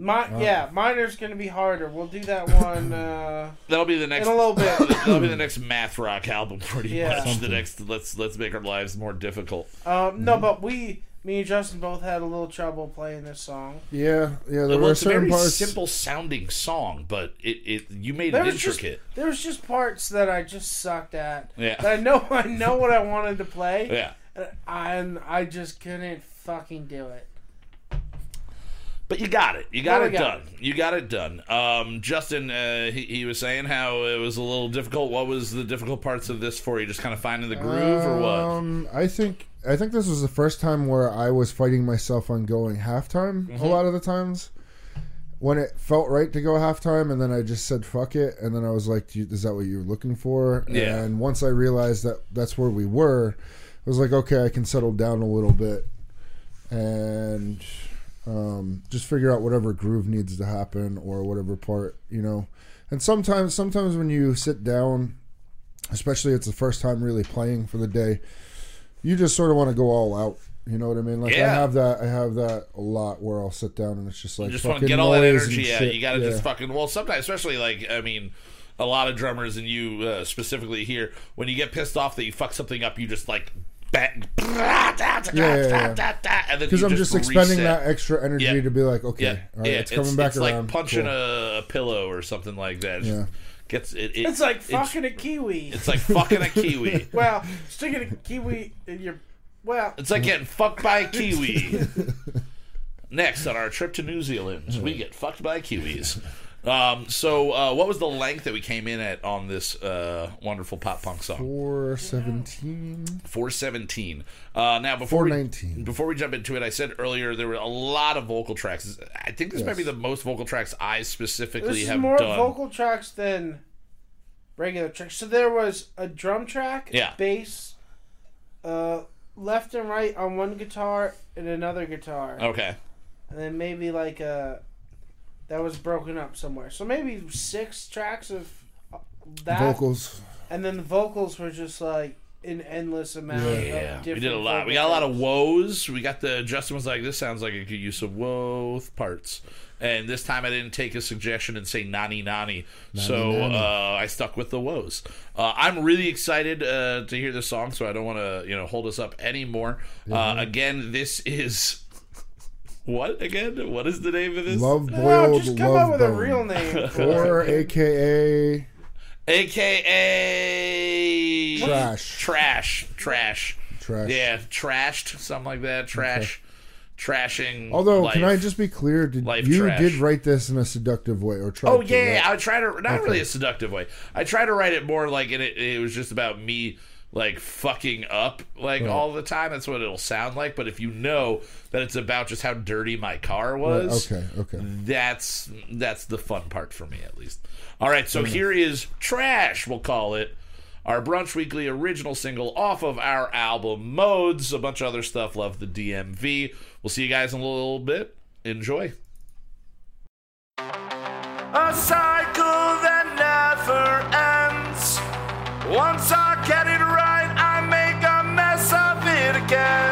Mi- yeah, minor's gonna be harder. We'll do that one [LAUGHS] uh, That'll be the next. in a little bit. [LAUGHS] That'll be the next math rock album, pretty Yeah. much. The next, let's let's make our lives more difficult. Um, no, but we, me and Justin, both had a little trouble playing this song. Yeah, yeah. There well, were it's a certain very parts. simple sounding song, but it, it you made There it was just intricate. there was just parts that I just sucked at. Yeah. That I know [LAUGHS] I know what I wanted to play, yeah, and I just couldn't fucking do it. But you got it. You got Well, it got done. You got it done. Um, Justin, uh, he, he was saying how it was a little difficult. What was the difficult parts of this for you? Just kind of finding the groove, or what? Um, I think I think this was the first time where I was fighting myself on going halftime. Mm-hmm. A lot of the times, when it felt right to go halftime, and then I just said fuck it, and then I was like, "Is that what you're looking for?" Yeah. And once I realized that that's where we were, I was like, "Okay, I can settle down a little bit," and um, just figure out whatever groove needs to happen or whatever part, you know. And sometimes, sometimes when you sit down, especially it's the first time really playing for the day, you just sort of want to go all out. You know what I mean? Like I have that. I have that a lot where I'll sit down and it's just like You just want to get all that energy out. You got to Yeah. just fucking well. Sometimes, especially like I mean, a lot of drummers and you uh, specifically here, when you get pissed off that you fuck something up, you just like bang, yeah, yeah. and because I'm just, expending reset. that extra energy Yeah. to be like, okay, Yeah, all right, yeah. it's coming back it's around. like punching Cool. a, a pillow or something like that. It Yeah. Gets it, it- It's like fucking a kiwi. It's like fucking a [LAUGHS] kiwi. well, sticking a kiwi in your well. It's like getting fucked by a [LAUGHS] kiwi. [LAUGHS] Next on our trip to New Zealand, we get fucked by kiwis. Um, so, uh, what was the length that we came in at on this uh, wonderful pop punk song? Four seventeen. Four seventeen. Uh, now, before we before we jump into it, I said earlier there were a lot of vocal tracks. I think this might be the most vocal tracks I specifically This is have more done. vocal tracks than regular tracks. So there was a drum track, Yeah. bass, uh, left and right on one guitar and another guitar, Okay. and then maybe like a that was broken up somewhere. So maybe six tracks of uh, that, Vocals. and then the vocals were just like an endless amount. Yeah. of Yeah, we did a lot. We got a lot of woes. We got the Justin was like, "This sounds like a good use of woe parts." And this time I didn't take a suggestion and say nani nani, so nani. Uh, I stuck with the woes. Uh, I'm really excited uh, to hear this song, so I don't want to you know hold us up anymore. Uh, again, this is what again? What is the name of this? Love No, just come love up with a real name. for [LAUGHS] or AKA AKA Trash. trash, trash. trash. Yeah, trashed, something like that. Trash, trashing. Although, life. can I just be clear? Did Life you trash. did write this in a seductive way, or tried Oh to, yeah, right? I would try to not Okay. really a seductive way. I try to write it more like in it. It was just about me like fucking up like right. all the time. That's what it'll sound like. But if you know that it's about just how dirty my car was, right. okay, okay, that's that's the fun part for me at least. All right, so mm-hmm. here is trash. We'll call it our brunch weekly original single off of our album Modes. A bunch of other stuff. Love the DMV. We'll see you guys in a little bit. Enjoy. A cycle that never ends. Once I get it it again.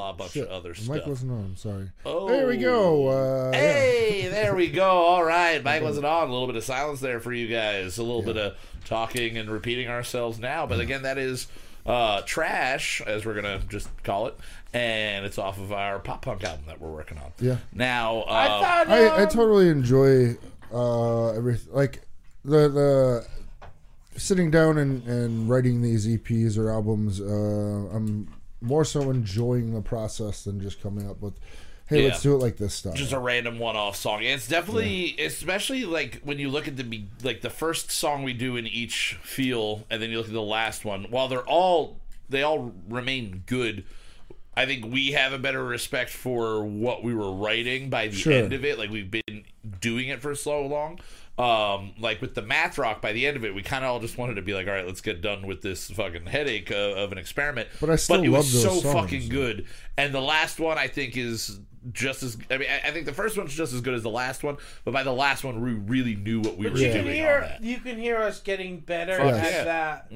A bunch Shit, of other the mic stuff. wasn't on. Sorry. Oh. There we go. Uh, yeah. Hey, there we go. All right, Mike wasn't on. A little bit of silence there for you guys. A little bit of talking and repeating ourselves now. But again, that is uh, trash, as we're gonna just call it, and it's off of our pop punk album that we're working on. Yeah. Now, uh, I thought. I, I um, totally enjoy uh, everything. Like the the sitting down and, and writing these EPs or albums. Uh, I'm more so enjoying the process than just coming up with, hey, let's do it like this stuff. just a random one-off song. It's definitely, especially like when you look at the like the first song we do in each feel, and then you look at the last one. While they're all they all remain good, I think we have a better respect for what we were writing by the Sure. end of it. Like we've been doing it for so long. Um, like with the math rock, by the end of it, we kind of all just wanted to be like, all right, let's get done with this fucking headache uh, of an experiment. But I still it was love so songs. fucking good. And the last one, I think, is just as. I mean, I I think the first one's just as good as the last one. But by the last one, we really knew what we were you doing can on hear that. you can hear us getting better Fuck at yeah. that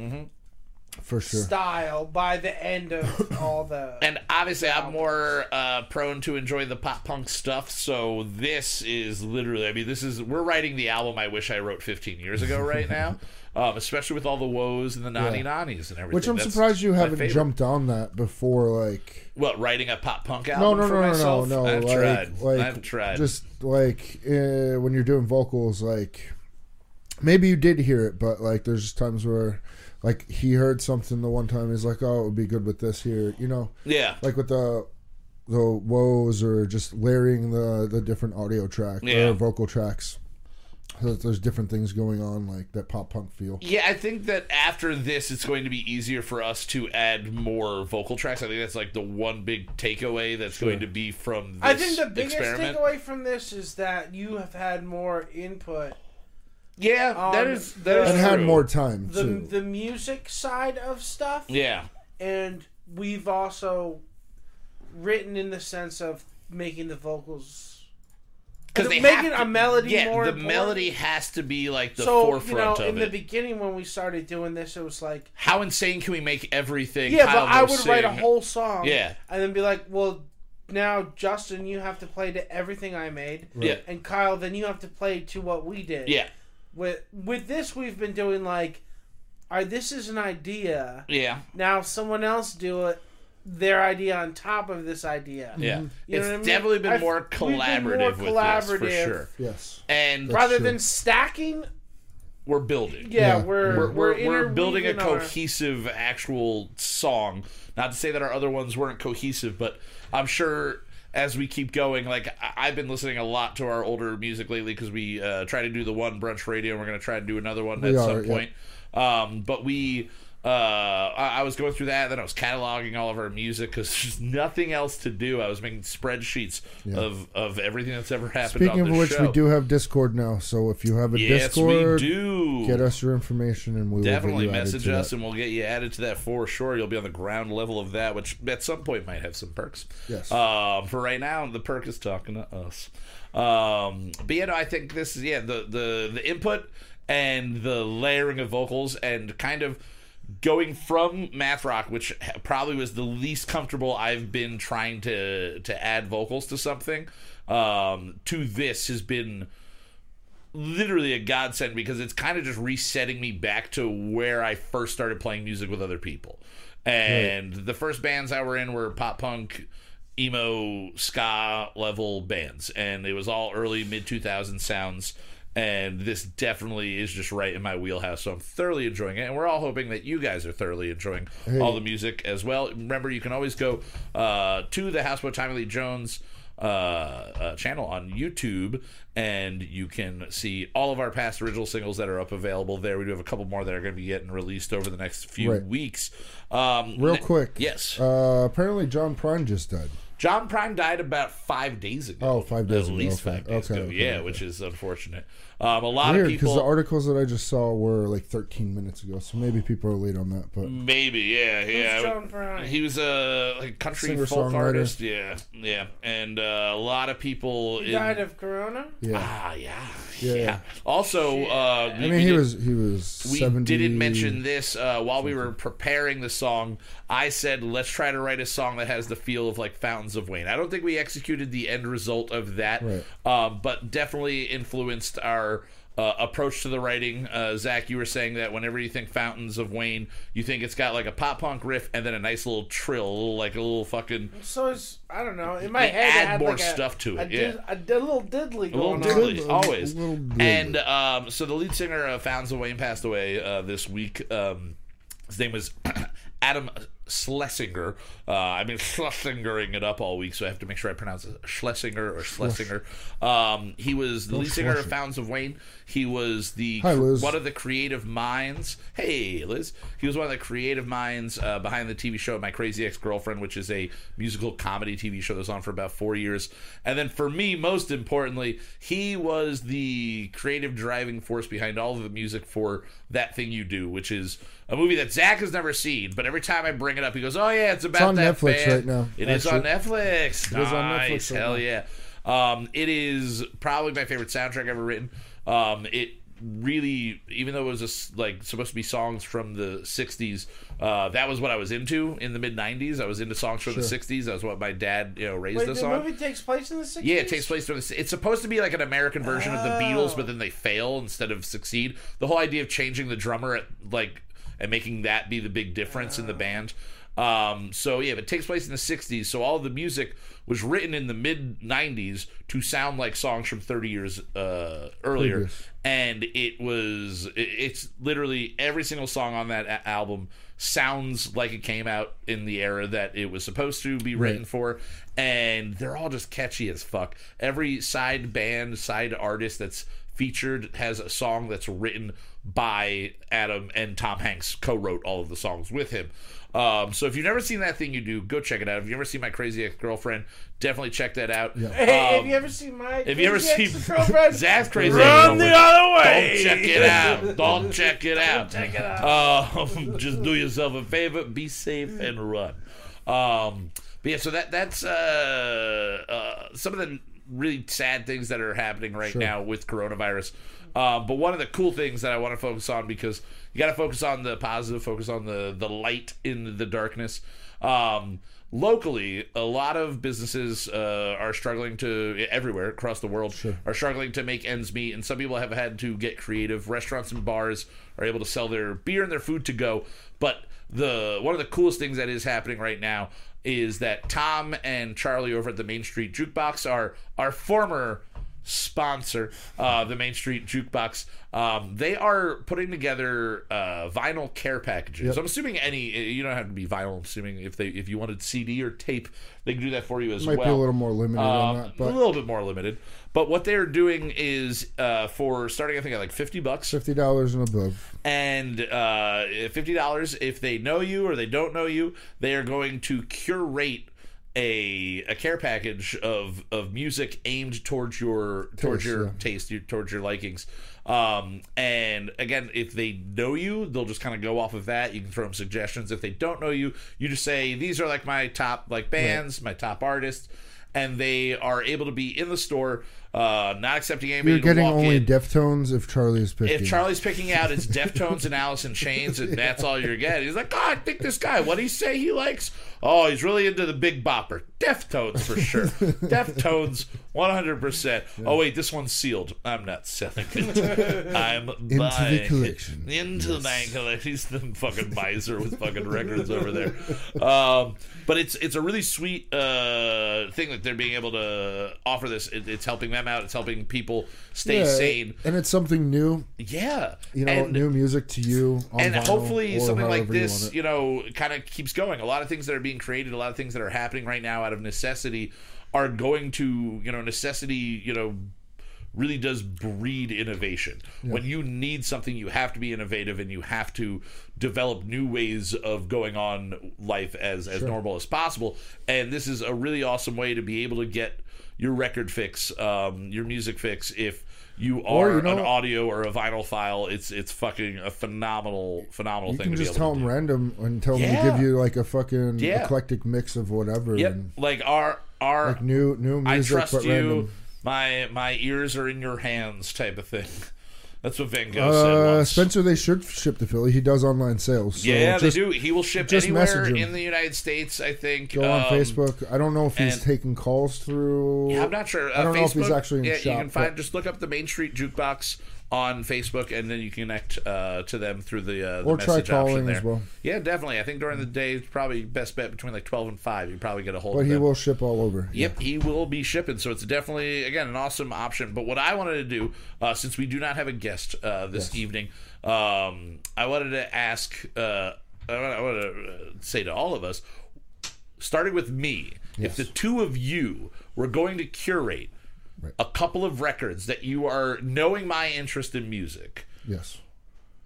for sure. style by the end of [COUGHS] all the. And obviously, I'm more uh, prone to enjoy the pop punk stuff. So this is literally, I mean, this is we're writing the album I wish I wrote 15 years ago [LAUGHS] right now. Um, especially with all the woes and the nani Yeah. nanis and everything. Which I'm That's surprised you haven't favorite. jumped on that before. Like, What writing a pop punk no, album no, for no, no, myself? no, no. I've like, tried. like, I've tried. Just like uh, when you're doing vocals, like maybe you did hear it, but like there's just times where, like, he heard something the one time. He's like, "Oh, it would be good with this here," you know. yeah. like with the the woes or just layering the the different audio track Yeah. or vocal tracks. So there's different things going on like that pop punk feel. Yeah, I think that after this, it's going to be easier for us to add more vocal tracks. I think that's like the one big takeaway that's going to be from this I think the biggest experiment. takeaway from this is that you have had more input. Yeah, that Um, is that is And had more time The too. the music side of stuff. Yeah, and we've also written in the sense of making the vocals because they making have to- a melody Yeah, more the important. melody has to be like the so you forefront know of in the beginning when we started doing this it was like How insane can we make everything? yeah Kyle but i go would write a whole song Yeah. and then be like well now justin you have to play to everything i made Yeah, and kyle then you have to play to what we did yeah, with with this we've been doing like all right this is an idea yeah, now if someone else do it their idea on top of this idea yeah. Mm-hmm. You know it's what I mean? definitely been more we've been more collaborative with this for collaborative. sure. yes. And That's rather true. than stacking we're building. yeah, Yeah. we're we're, we're, we're building a our- cohesive actual song. Not to say that our other ones weren't cohesive, but I'm sure as we keep going, like I- I've been listening a lot to our older music lately because we uh, try to do the one brunch radio, and we're going to try to do another one We at are, some point. Um, but we. Uh, I, I was going through that, then I was cataloging all of our music because [LAUGHS] there's nothing else to do. I was making spreadsheets of, of everything that's ever happened. Speaking on of which, show. we do have Discord now. So if you have a Yes, Discord, do. get us your information and we will Definitely you message us that. and we'll get you added to that for sure. You'll be on the ground level of that, which at some point might have some perks. Yes. Um, for right now, the perk is talking to us. Um, but yeah, no, I think this is yeah the the the input and the layering of vocals and kind of going from math rock, which probably was the least comfortable I've been trying to to add vocals to something, um, to this has been literally a godsend because it's kind of just resetting me back to where I first started playing music with other people. And the first bands I were in were pop punk, emo, ska level bands, and it was all early mid two thousand sounds. And this definitely is just right in my wheelhouse, so I'm thoroughly enjoying it. And we're all hoping that you guys are thoroughly enjoying all the music as well. Remember, you can always go uh, to the Houseboat Tommy Lee Jones uh, uh, channel on YouTube, and you can see all of our past original singles that are up available there. We do have a couple more that are going to be getting released over the next few Right. weeks. Um, Real quick. yes, Uh, apparently, John Prine just died. John Prine died about five days ago. Oh, five days At ago, least five days Okay, ago. okay, yeah, okay. which is unfortunate. Um, a lot Weird of because the articles that I just saw were like 13 minutes ago, so maybe people are late on that. But Maybe, yeah, yeah. John Prine? He was a like country folk Singer-songwriter. artist, yeah, yeah, and uh, a lot of people He in- died of corona. yeah, Ah, yeah, Yeah, yeah. yeah. Also, uh, I mean, he was he was. we 70, didn't mention this uh, while we were preparing the song. I said, let's try to write a song that has the feel of like Fountains of Wayne. I don't think we executed the end result of that, Right. um, but definitely influenced our. Uh, approach to the writing, uh, Zach. You were saying that whenever you think Fountains of Wayne, you think it's got like a pop punk riff and then a nice little trill, a little like a little fucking So it's I don't know. In my head, add had more like a- stuff to it, A, did- yeah. a, di- little diddly A little going on. diddly, Diddly, always. a little diddly. And um, so the lead singer of Fountains of Wayne passed away uh, this week. Um, his name was [CLEARS THROAT] Adam Schlesinger. Uh, I've been Schlesingering it up all week, so I have to make sure I pronounce it Schlesinger or Schlesinger. Um, he was the lead singer of. Fountains of Wayne. He was the Hi, one of the creative minds. Hey, Liz. He was one of the creative minds uh, behind the TV show My Crazy Ex Girlfriend, which is a musical comedy TV show that was on for about four years. And then for me, most importantly, he was the creative driving force behind all of the music for That Thing You Do, which is a movie that Zach has never seen. But every time I bring it up, he goes, "Oh yeah, it's about on that Netflix band." right now, It is on actually. Netflix. It is on nice. Netflix right Hell now. yeah. Um, it is probably my favorite soundtrack ever written. Um, it really, even though it was a s like supposed to be songs from the '60s, uh, that was what I was into in the mid '90s. I was into songs from the '60s. That was what my dad, you know, raised Wait, us the on. movie takes place in the 60s? Yeah, it takes place during the. It's supposed to be like an American version of the Beatles, Oh. but then they fail instead of succeed. The whole idea of changing the drummer at like and making that be the big difference in the band. Um, so yeah, it takes place in the '60s. So all the music was written in the mid '90s to sound like songs from 30 years uh, earlier, Previous. and it was. it- It's literally every single song on that a- album sounds like it came out in the era that it was supposed to be written for and they're all just catchy as fuck every side band side artist that's featured has a song that's written by adam and tom hanks co-wrote all of the songs with him um, so if you've never seen that thing you do go check it out if you've ever seen my crazy ex-girlfriend definitely check that out Hey, Um, have you ever seen my if you ever Crazy seen Ex-Girlfriend? [LAUGHS] Zach's crazy Run the other way. [LAUGHS] don't check it out. Don't check it out. check it out. Um, [LAUGHS] just do yourself a favor, be safe, and run. Um, but yeah, so that that's uh, uh, some of the really sad things that are happening right now with coronavirus. Um, but one of the cool things that I want to focus on because you got to focus on the positive, focus on the the light in the darkness. Um, locally, a lot of businesses uh, are struggling to everywhere across the world are struggling to make ends meet, and some people have had to get creative. Restaurants and bars are able to sell their beer and their food to go, but the one of the coolest things that is happening right now is that Tom and Charlie over at the Main Street Jukebox are our former sponsor, uh, the Main Street Jukebox. Um, they are putting together uh, vinyl care packages. I'm assuming any you don't have to be vinyl. I'm assuming if they if you wanted CD or tape, they can do that for you as might well. be a little more limited on Um, that, a little bit more limited. But what they're doing is uh, for starting, I think at like fifty bucks, fifty dollars and above. and uh, fifty dollars if they know you or they don't know you, they are going to curate a a care package of of music aimed towards your towards Taste, your yeah. taste, your, towards your likings. Um, and again, if they know you, they'll just kind of go off of that. You can throw them suggestions. If they don't know you, you just say these are like my top like bands, my top artists, and they are able to be in the store, uh, not accepting anybody. You're getting only in. Deftones if Charlie is picking. If Charlie's picking out it's Deftones and Alice in Chains, and that's all you're getting. He's like, oh, I think this guy. What do he say he likes? Oh, he's really into the Big Bopper. Deftones for sure. Deftones, 100. percent Oh wait, this one's sealed. I'm not selling it. I'm into the collection. It. Into my collection. He's the fucking miser with fucking records over there. Um, but it's it's a really sweet uh, thing that they're being able to offer this. It, it's helping them out. It's helping people stay Yeah, sane. and it's something new. Yeah, You know, and, new music to you. On and hopefully something like however you this, you, know, kind of keeps going. A lot of things that are being created, a lot of things that are happening right now out of necessity, are going to, you know, necessity, you know, really does breed innovation. When you need something, you have to be innovative and you have to develop new ways of going on life as as normal as possible. And this is a really awesome way to be able to get your record fix, um, your music fix if you Or, are you know- an audio or a vinyl file. It's it's fucking a phenomenal phenomenal You thing can to be just tell them do. random and tell them to give you like a fucking Yeah. eclectic mix of whatever. Yep, And like our our like new new music, I trust you. random. My my ears are in your hands, type of thing. [LAUGHS] That's what Van Gogh said Uh, once. Spencer, they should ship to Philly. He does online sales. So yeah, just they do. He will ship just anywhere message him. in the United States. I think. Go on Um, Facebook. I don't know if he's and- taking calls through. Yeah, I'm not sure. Uh, I don't know if he's actually in yeah, shop. you can find. but- Just look up the Main Street Jukebox on Facebook, and then you connect uh, to them through the, uh, the Or try message option calling there. as well. Yeah, definitely. I think during the day, it's probably best bet between like 12 and 5. You probably get a hold but of he them. will ship all over. Yep, he will be shipping. So it's definitely again an awesome option. But what I wanted to do, uh, since we do not have a guest uh, this evening, um, I wanted to ask. Uh, I want to uh, say to all of us, starting with me, if the two of you were going to curate a couple of records that you are knowing my interest in music Yes.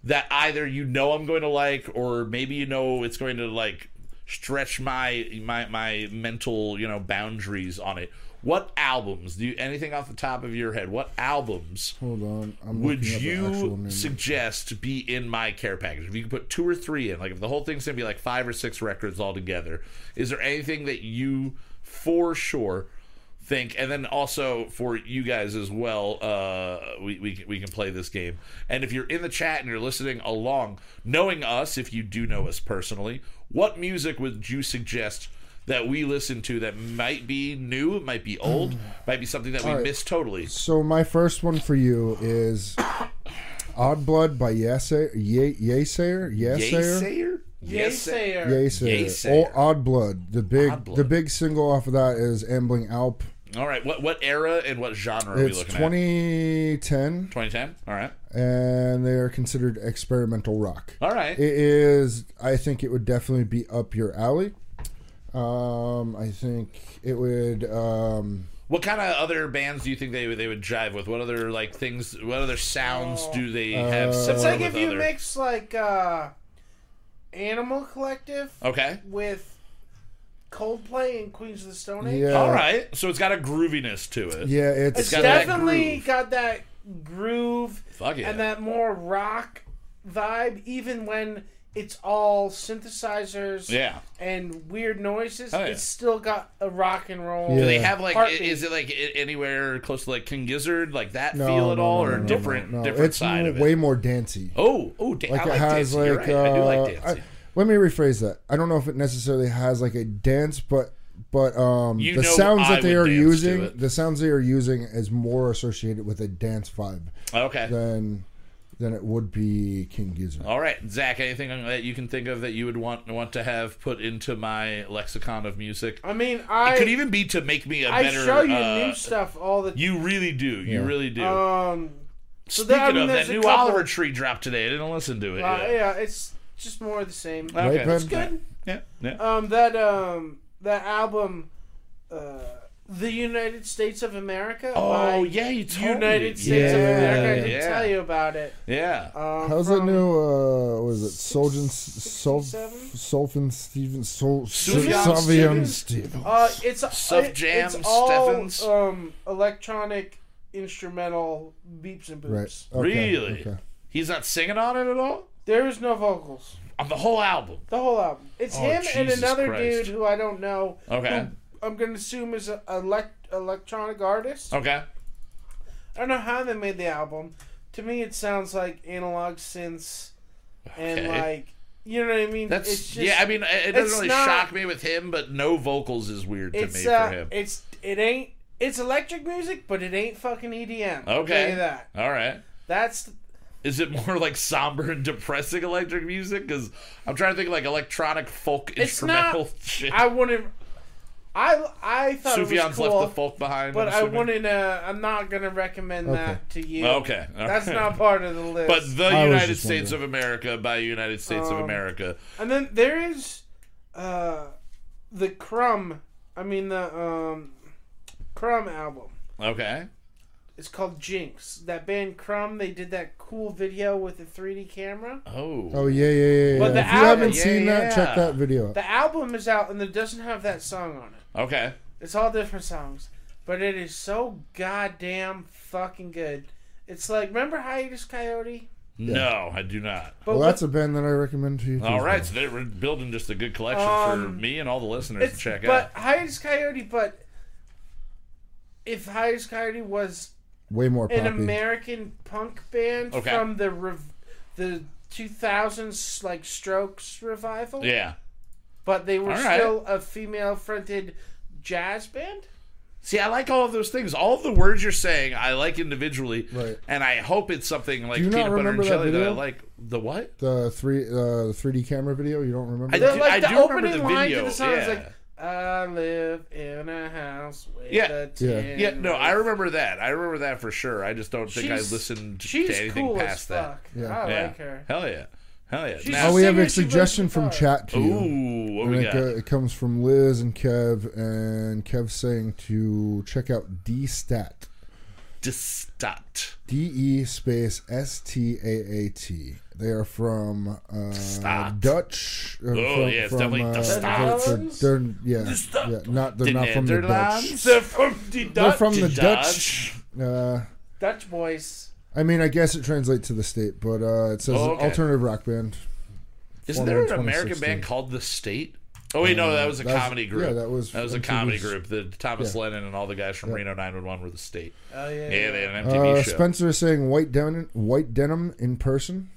that either you know I'm going to like, or maybe you know it's going to like stretch my my my mental you know boundaries on it. What albums do you anything off the top of your head? What albums Hold on. I'm would looking up the actual you suggest be in my care package? If you could put two or three in, like if the whole thing's gonna be like five or six records all together, is there anything that you for sure think? And then also for you guys as well, uh, we we can- we can play this game. And if you're in the chat and you're listening along, knowing us, if you do know us personally, what music would you suggest? That we listen to that might be new, might be old, [SIGHS] might be something that we right. missed totally. So my first one for you is Odd Blood by Yeasayer. Ye- Yesayer? Yesayer? Yaysayer? Yaysayer. Yesayer. Yesayer. Oh, Odd Blood. The big Odd Blood. the big single off of that is Ambling Alp. All right. What what era and what genre are we It's looking 2010 at? 2010. All right. and they are considered experimental rock. All right. It is I think it would definitely be up your alley. Um I think it would um what kind of other bands do you think they would they would jive with? What other like things? What other sounds do they have? Uh, similar It's like with if you other? mix like uh, Animal Collective Okay. with Coldplay and Queens of the Stone Age. yeah. All right. So it's got a grooviness to it. Yeah, it's, It's got definitely groove. got that groove Fuck yeah. and that more rock vibe, even when it's all synthesizers Yeah. and weird noises. Oh, yeah. It's still got a rock and roll. Yeah. Do they have like? Heartbeat. Is it like anywhere close to like King Gizzard, like that no, feel at no, all, no, or no, no, different no, no. different it's side more- of it? way more dancey. Oh, oh, da- like I it like has dancing. You're like right. I do like uh, dancing. I- let me rephrase that. I don't know if it necessarily has like a dance, but but um You the know sounds I that they would are dance to using, it. the sounds they are using is more associated with a dance vibe okay. than than it would be King Gizzard. All right, Zach. Anything that you can think of that you would want want to have put into my lexicon of music? I mean, I It could even be to make me a I better. show you uh, new stuff all the time. You really do. You really do. um. So Speaking there- I mean, of, there's that a new couple- Oliver Tree dropped today. I didn't listen to it. Uh, yet. yeah, it's just more of the same. Okay. Right, It's good. Yeah, yeah. Um, that um, that album, uh, the United States of America. Oh, by yeah, you told United me. States of Yeah, America. I didn't yeah. tell you about it. Yeah. Um, How's that new? Uh, what is it? Soljan, Sol, 67? Solfin Stevens, Sol, Savian Stevens? Stevens. Uh, it's Suf it- Jam It's all um electronic instrumental beeps and Right. boops. Okay, Really? Okay. He's not singing on it at all There is no vocals. on the whole album. The whole album. It's Oh, him and another Christ. dude who I don't know. Okay. who I'm gonna assume is a elect- electronic artist. Okay. I don't know how they made the album. To me, it sounds like analog synths and like you know what I mean. That's it's just, yeah. I mean, it doesn't really not- shock me with him, but no vocals is weird to me uh, for him. it's it ain't it's electric music, but it ain't fucking EDM. I'll tell Okay. you that. All right. That's Is it more like somber and depressing electric music? Because I'm trying to think of like electronic folk It's not- instrumental [LAUGHS] shit. I wouldn't. I I thought it Sufjan's was cool, left the folk behind. but I'm I wouldn't. Uh, I'm not gonna recommend that to you. Okay, [LAUGHS] all that's right. not part of the list. But the I United States wondering. of America by United States of Um, America. And then there is uh the Crumb I mean the um Crumb album. Okay. It's called Jinx. That band Crumb, they did that cool video with the 3D camera. Oh. Oh yeah, yeah, yeah. yeah. But the if you album- haven't Yeah, seen that, yeah. check that video. out. The album is out and it doesn't have that song on it. Okay. It's all different songs, but it is so goddamn fucking good. It's like remember Hiatus Kaiyote? No, I do not. But Well, that's a band that I recommend to you. All right, well. so they're building just a good collection for Um, me and all the listeners to check but out. But Hiatus Kaiyote, but if Hiatus Kaiyote was way more poppy. an American punk band Okay. from the rev- the 2000s like Strokes revival, Yeah. but they were All right. still a female fronted jazz band. See, I like all of those things. All of the words you're saying, I like individually, Right. and I hope it's something like Do you not peanut butter and remember that jelly that, I like. The what? the three uh, the 3D camera video. You don't remember? I that? Do- like I the do remember opening the line video, to the song is yeah. like, "I live in a house with Yeah. a Yeah. tin Yeah, no, I remember that. I remember that for sure. I just don't think I listened She's to anything cool as past that. fuck. Yeah. I yeah. like her. Hell yeah. Hell yeah. Now- Oh, we have a suggestion from chat to you. Ooh, what And we it, got? go- it comes from Liz and Kev, and Kev saying to check out De Staat. Distat. D E space S T A A T. They are from uh, Stat. Dutch. uh, Oh, from, yeah, it's from, definitely uh, the they're- They're, they're- yeah, The Stat. yeah, not they're The not from the Netherlands? Dutch. They're from the They're Dutch, from the The Dutch. Uh, Dutch boys. I mean, I guess it translates to the state, but uh, it says Oh, okay. alternative rock band. Isn't there an American band called The State? Oh wait, no, that was a That's- comedy group. yeah, that was a MTV's comedy group. The Thomas Yeah. Lennon and all the guys from Reno 911 were The State. Oh yeah. Yeah, they had an MTV Uh, show. Spencer is saying white denim, white denim in person.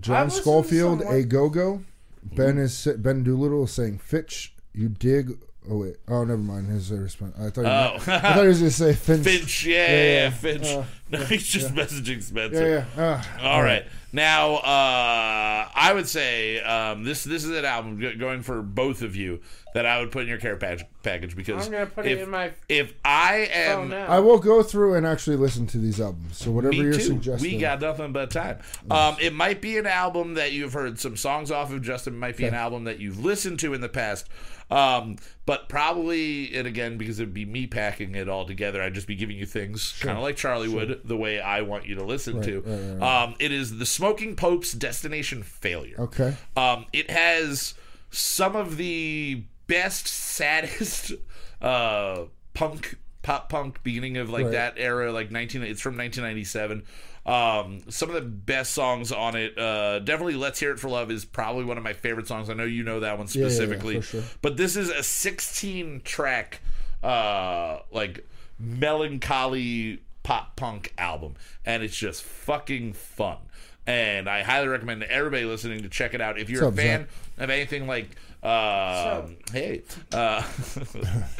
John Scofield, a go go. Ben is Ben Doolittle is saying Fitch. You dig. Oh wait. Oh, never mind. His uh, response. I thought. He Oh. meant- I thought he was going to say [LAUGHS] Finch. Finch, yeah, Yeah, yeah, yeah. Finch. Uh, [LAUGHS] no, he's just messaging Spencer. Yeah, yeah. Uh, All right. Now, uh, I would say um, this this is an album going for both of you that I would put in your care package, package because I'm gonna put if, it in my if I am now. I will go through and actually listen to these albums. So whatever you're too. suggesting. We got nothing but time. Um, it might be an album that you've heard some songs off of. Justin it might be an album that you've listened to in the past. Um, but probably, and again, because it'd be me packing it all together, I'd just be giving you things kind of like Charlie would, the way I want you to listen to. right, right, Um, it is the Smoking Popes' Destination Failure. Okay. Um, it has some of the best, saddest [LAUGHS] uh, punk, pop punk beginning of like Right. that era, like nineteen. It's from nineteen ninety seven. Um, some of the best songs on it. Uh, definitely, "Let's Hear It for Love" is probably one of my favorite songs. I know you know that one yeah, yeah, specifically, for sure. but this is a sixteen track, uh, like melancholy pop punk album, and it's just fucking fun. And I highly recommend everybody listening to check it out. If you're What's a up, fan of anything like, um, hey, uh, [LAUGHS]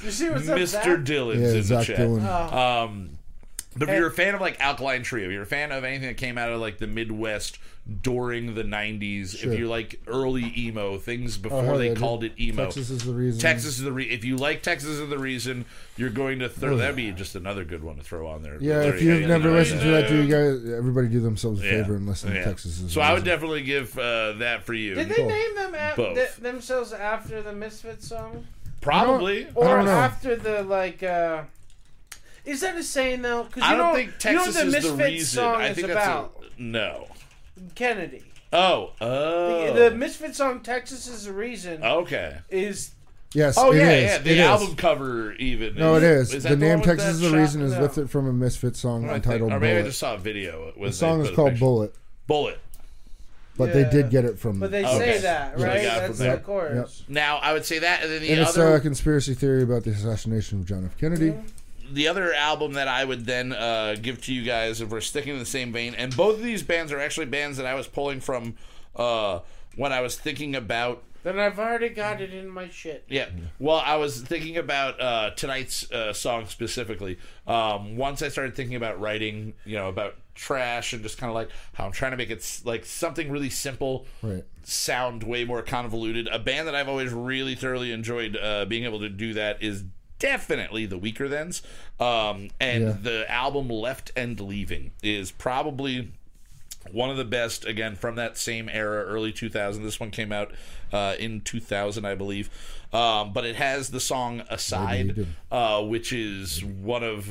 you see what's Mr. Zach? Dylan's Yeah, in the chat. Dylan. Um, but if you're a fan of like Alkaline Trio, if you're a fan of anything that came out of like the Midwest during the '90s, Sure. if you like early emo things before hell they yeah, called it emo, Texas is the reason. Texas is the re- if you like Texas is the reason you're going to throw that'd be just another good one to throw on there. Oh, Yeah, There if you go. you've Yeah, never yeah, listened to that, do you guys? Everybody do themselves a Yeah. favor and listen Yeah. to Texas. is So the I would definitely give uh, that for you. Did they Cool. name them at, Both. th- themselves after the Misfits song, Probably. Or after the like? uh Is that a saying though? Because I you don't know, think you know what the is Misfits the reason. song I is think about? a, no. Kennedy. Oh, oh. The, the Misfits song "Texas Is the Reason" okay. is Yes. Oh it yeah, is. yeah. The It is. album cover even. No, it is. is The that name Texas is the shot? reason is No. lifted from a Misfit song I think- entitled or maybe I just saw a video. With The song they is put a called picture. Bullet, Bullet. but they did get it from. but they Okay. say that So they right. got it That's from the there. chorus. Now I would say that, and then the and it's other a conspiracy theory about the assassination of John F. Kennedy. The other album that I would then uh, give to you guys if we're sticking in the same vein, and both of these bands are actually bands that I was pulling from uh, when I was thinking about. Then I've already got it in my shit. Yeah, well, I was thinking about uh, tonight's uh, song specifically. Um, once I started thinking about writing, you know, about trash and just kind of like how I'm trying to make it like something really simple, Right. sound way more convoluted. A band that I've always really thoroughly enjoyed uh, being able to do that is definitely the Weakerthans. Um, and Yeah. the album Left and Leaving is probably one of the best again from that same era early 2000 this one came out uh, in 2000 i believe Um, but it has the song "Aside," uh, which is one of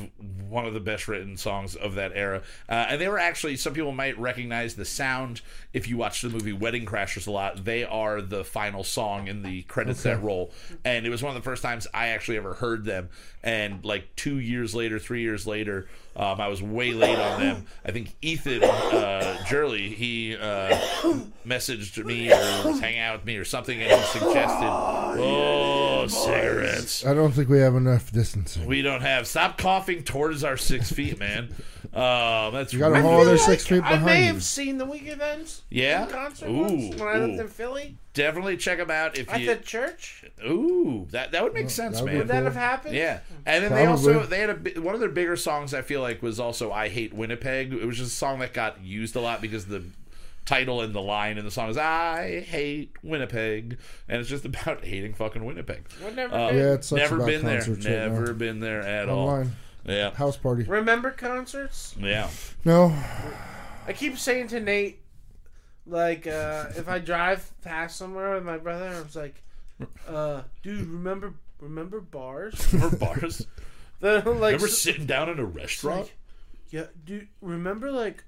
one of the best written songs of that era. Uh, and they were actually some people might recognize the sound if you watch the movie Wedding Crashers a lot. They are the final song in the credits that roll, and it was one of the first times I actually ever heard them. And like two years later, three years later. Um, I was way late on them. I think Ethan uh, Jurley he uh, messaged me or was hanging out with me or something, and he suggested, "Oh, cigarettes." I don't think we have enough distancing. We don't have. Stop coughing towards our six feet, man. Um, that's You got a I whole feel other like six feet I may behind you. have seen the Weakerthans. Yeah? in concert Ooh, once when I lived ooh. in Philly definitely check them out if you at you. the church. Ooh, that that would make sense, that would man. Would that have happened? Yeah, and then they also they had a one of their bigger songs. I feel like was also "I Hate Winnipeg." It was just a song that got used a lot because the title and the line in the song is "I hate Winnipeg," and it's just [LAUGHS] about hating fucking Winnipeg. I've never Uh. Yeah, it sucks Never been there. concerts Never now. been there at all. Yeah, house party. Remember concerts? yeah. No, I keep saying to Nate, like, uh, if I drive past somewhere with my brother, I was like, uh, dude, remember remember bars? [LAUGHS] Remember bars? [LAUGHS] The, like, Remember s- sitting down in a restaurant? yeah, dude, remember like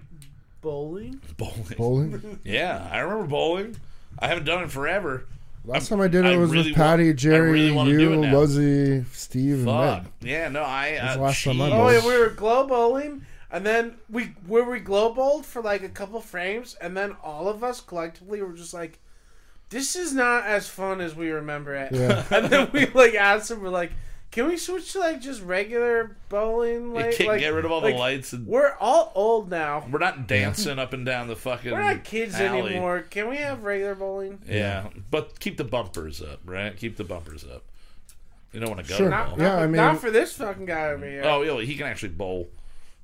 bowling? Bowling. bowling. [LAUGHS] Yeah, I remember bowling. I haven't done it forever. Last time I did it I was really with Patty, want- Jerry, really wanna do it you, now. Luzzy, Steve, and Fuck. Meg. Yeah, no, I. That's Uh, the last time I geez. Oh, yeah, we were glow bowling, and then we were we glow bowled for like a couple frames, and then all of us collectively were just like, "This is not as fun as we remember it." Yeah. [LAUGHS] and then we like asked them, we're like, "Can we switch to like just regular bowling? You can't like get rid of all like, the lights and We're all old now. we're not dancing up and down the fucking. We're not kids alley. anymore. Can we have regular bowling? Yeah, but keep the bumpers up, right? Keep the bumpers up. You don't want to go. Sure. to Not. Yeah, not, I mean- not for this fucking guy over here. Oh, yeah, he can actually bowl.